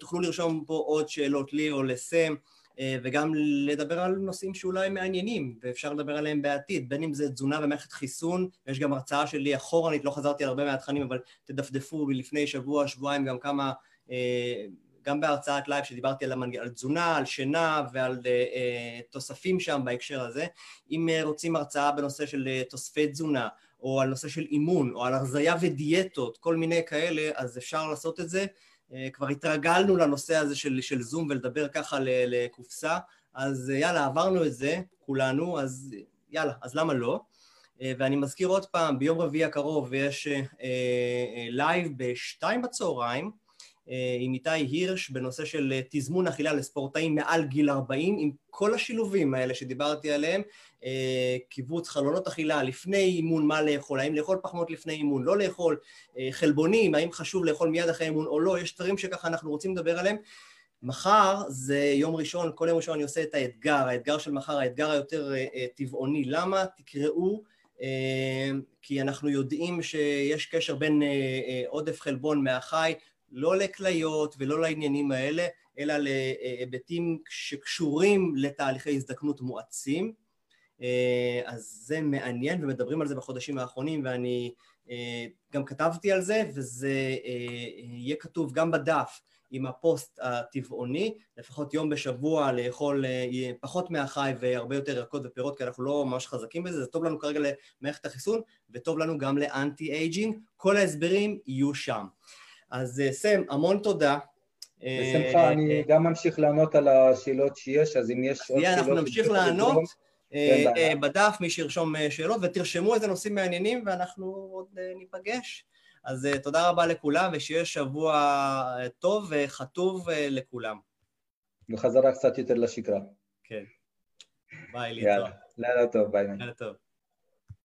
תוכלו לרשום פה עוד שאלות לי או לסם. אה, וגם לדבר על נושאים שאולי מעניינים ואפשר לדבר עליהם בעתיד, בין אם זה תזונה ומערכת חיסון, יש גם הרצאה שלי אחורנית, לא חזרתי על הרבה מהתכנים, אבל תדפדפו לפני שבוע, שבועיים גם כמה, אה, גם בהרצאת לייב שדיברתי על, המנג... על תזונה, על שינה ועל uh, תוספים שם בהקשר הזה. אם רוצים הרצאה בנושא של תוספי תזונה, או על נושא של אימון, או על הרזייה ודיאטות, כל מיני כאלה, אז אפשר לעשות את זה. אה, כבר התרגלנו לנושא הזה של, של זום ולדבר ככה לקופסה, אז אה, יאללה, עברנו את זה, כולנו, אז יאללה, אז למה לא? אה, ואני מזכיר עוד פעם, ביום רביעי הקרוב יש לייב בשתיים בצהריים, עם איתי הירש בנושא של אה, תזמון אכילה לספורטאים מעל גיל 40, עם כל השילובים האלה שדיברתי עליהם, אה, קיבוץ חלונות אכילה לפני אימון, מה לאכול, האם לאכול פחמות לפני אימון, לא לאכול, חלבונים, האם חשוב לאכול מיד אחרי אימון או לא, יש דברים שככה אנחנו רוצים לדבר עליהם. מחר זה יום ראשון, כל יום ראשון אני עושה את האתגר, האתגר של מחר, האתגר היותר טבעוני. למה? תקראו, כי אנחנו יודעים שיש קשר בין עודף חלבון מהחי לא לכליות ולא לעניינים האלה, אלא להיבטים שקשורים לתהליכי הזדקנות מואצים. אה, אז זה מעניין, ומדברים על זה בחודשים האחרונים, ואני אה, גם כתבתי על זה, וזה אה, יהיה כתוב גם בדף. עם הפוסט הטבעוני, לפחות יום בשבוע לאכול פחות מהחי והרבה יותר ירקות ופירות, כי אנחנו לא ממש חזקים בזה, זה טוב לנו כרגע למערכת החיסון, וטוב לנו גם ל anti aging, כל ההסברים יהיו שם. אז סם, המון תודה. בשמחה, אני גם ממשיך לענות על השאלות שיש, אז אם יש עוד שאלות... אנחנו נמשיך לענות. בדף, מי שירשום שאלות, ותרשמו איזה נושאים מעניינים ואנחנו עוד ניפגש. אז תודה רבה לכולם, ושיהיה שבוע טוב וחטוב לכולם. וחזרה קצת יותר לשגרה. כן. ביי, להתראות. לילה טוב, ביי. לילה טוב.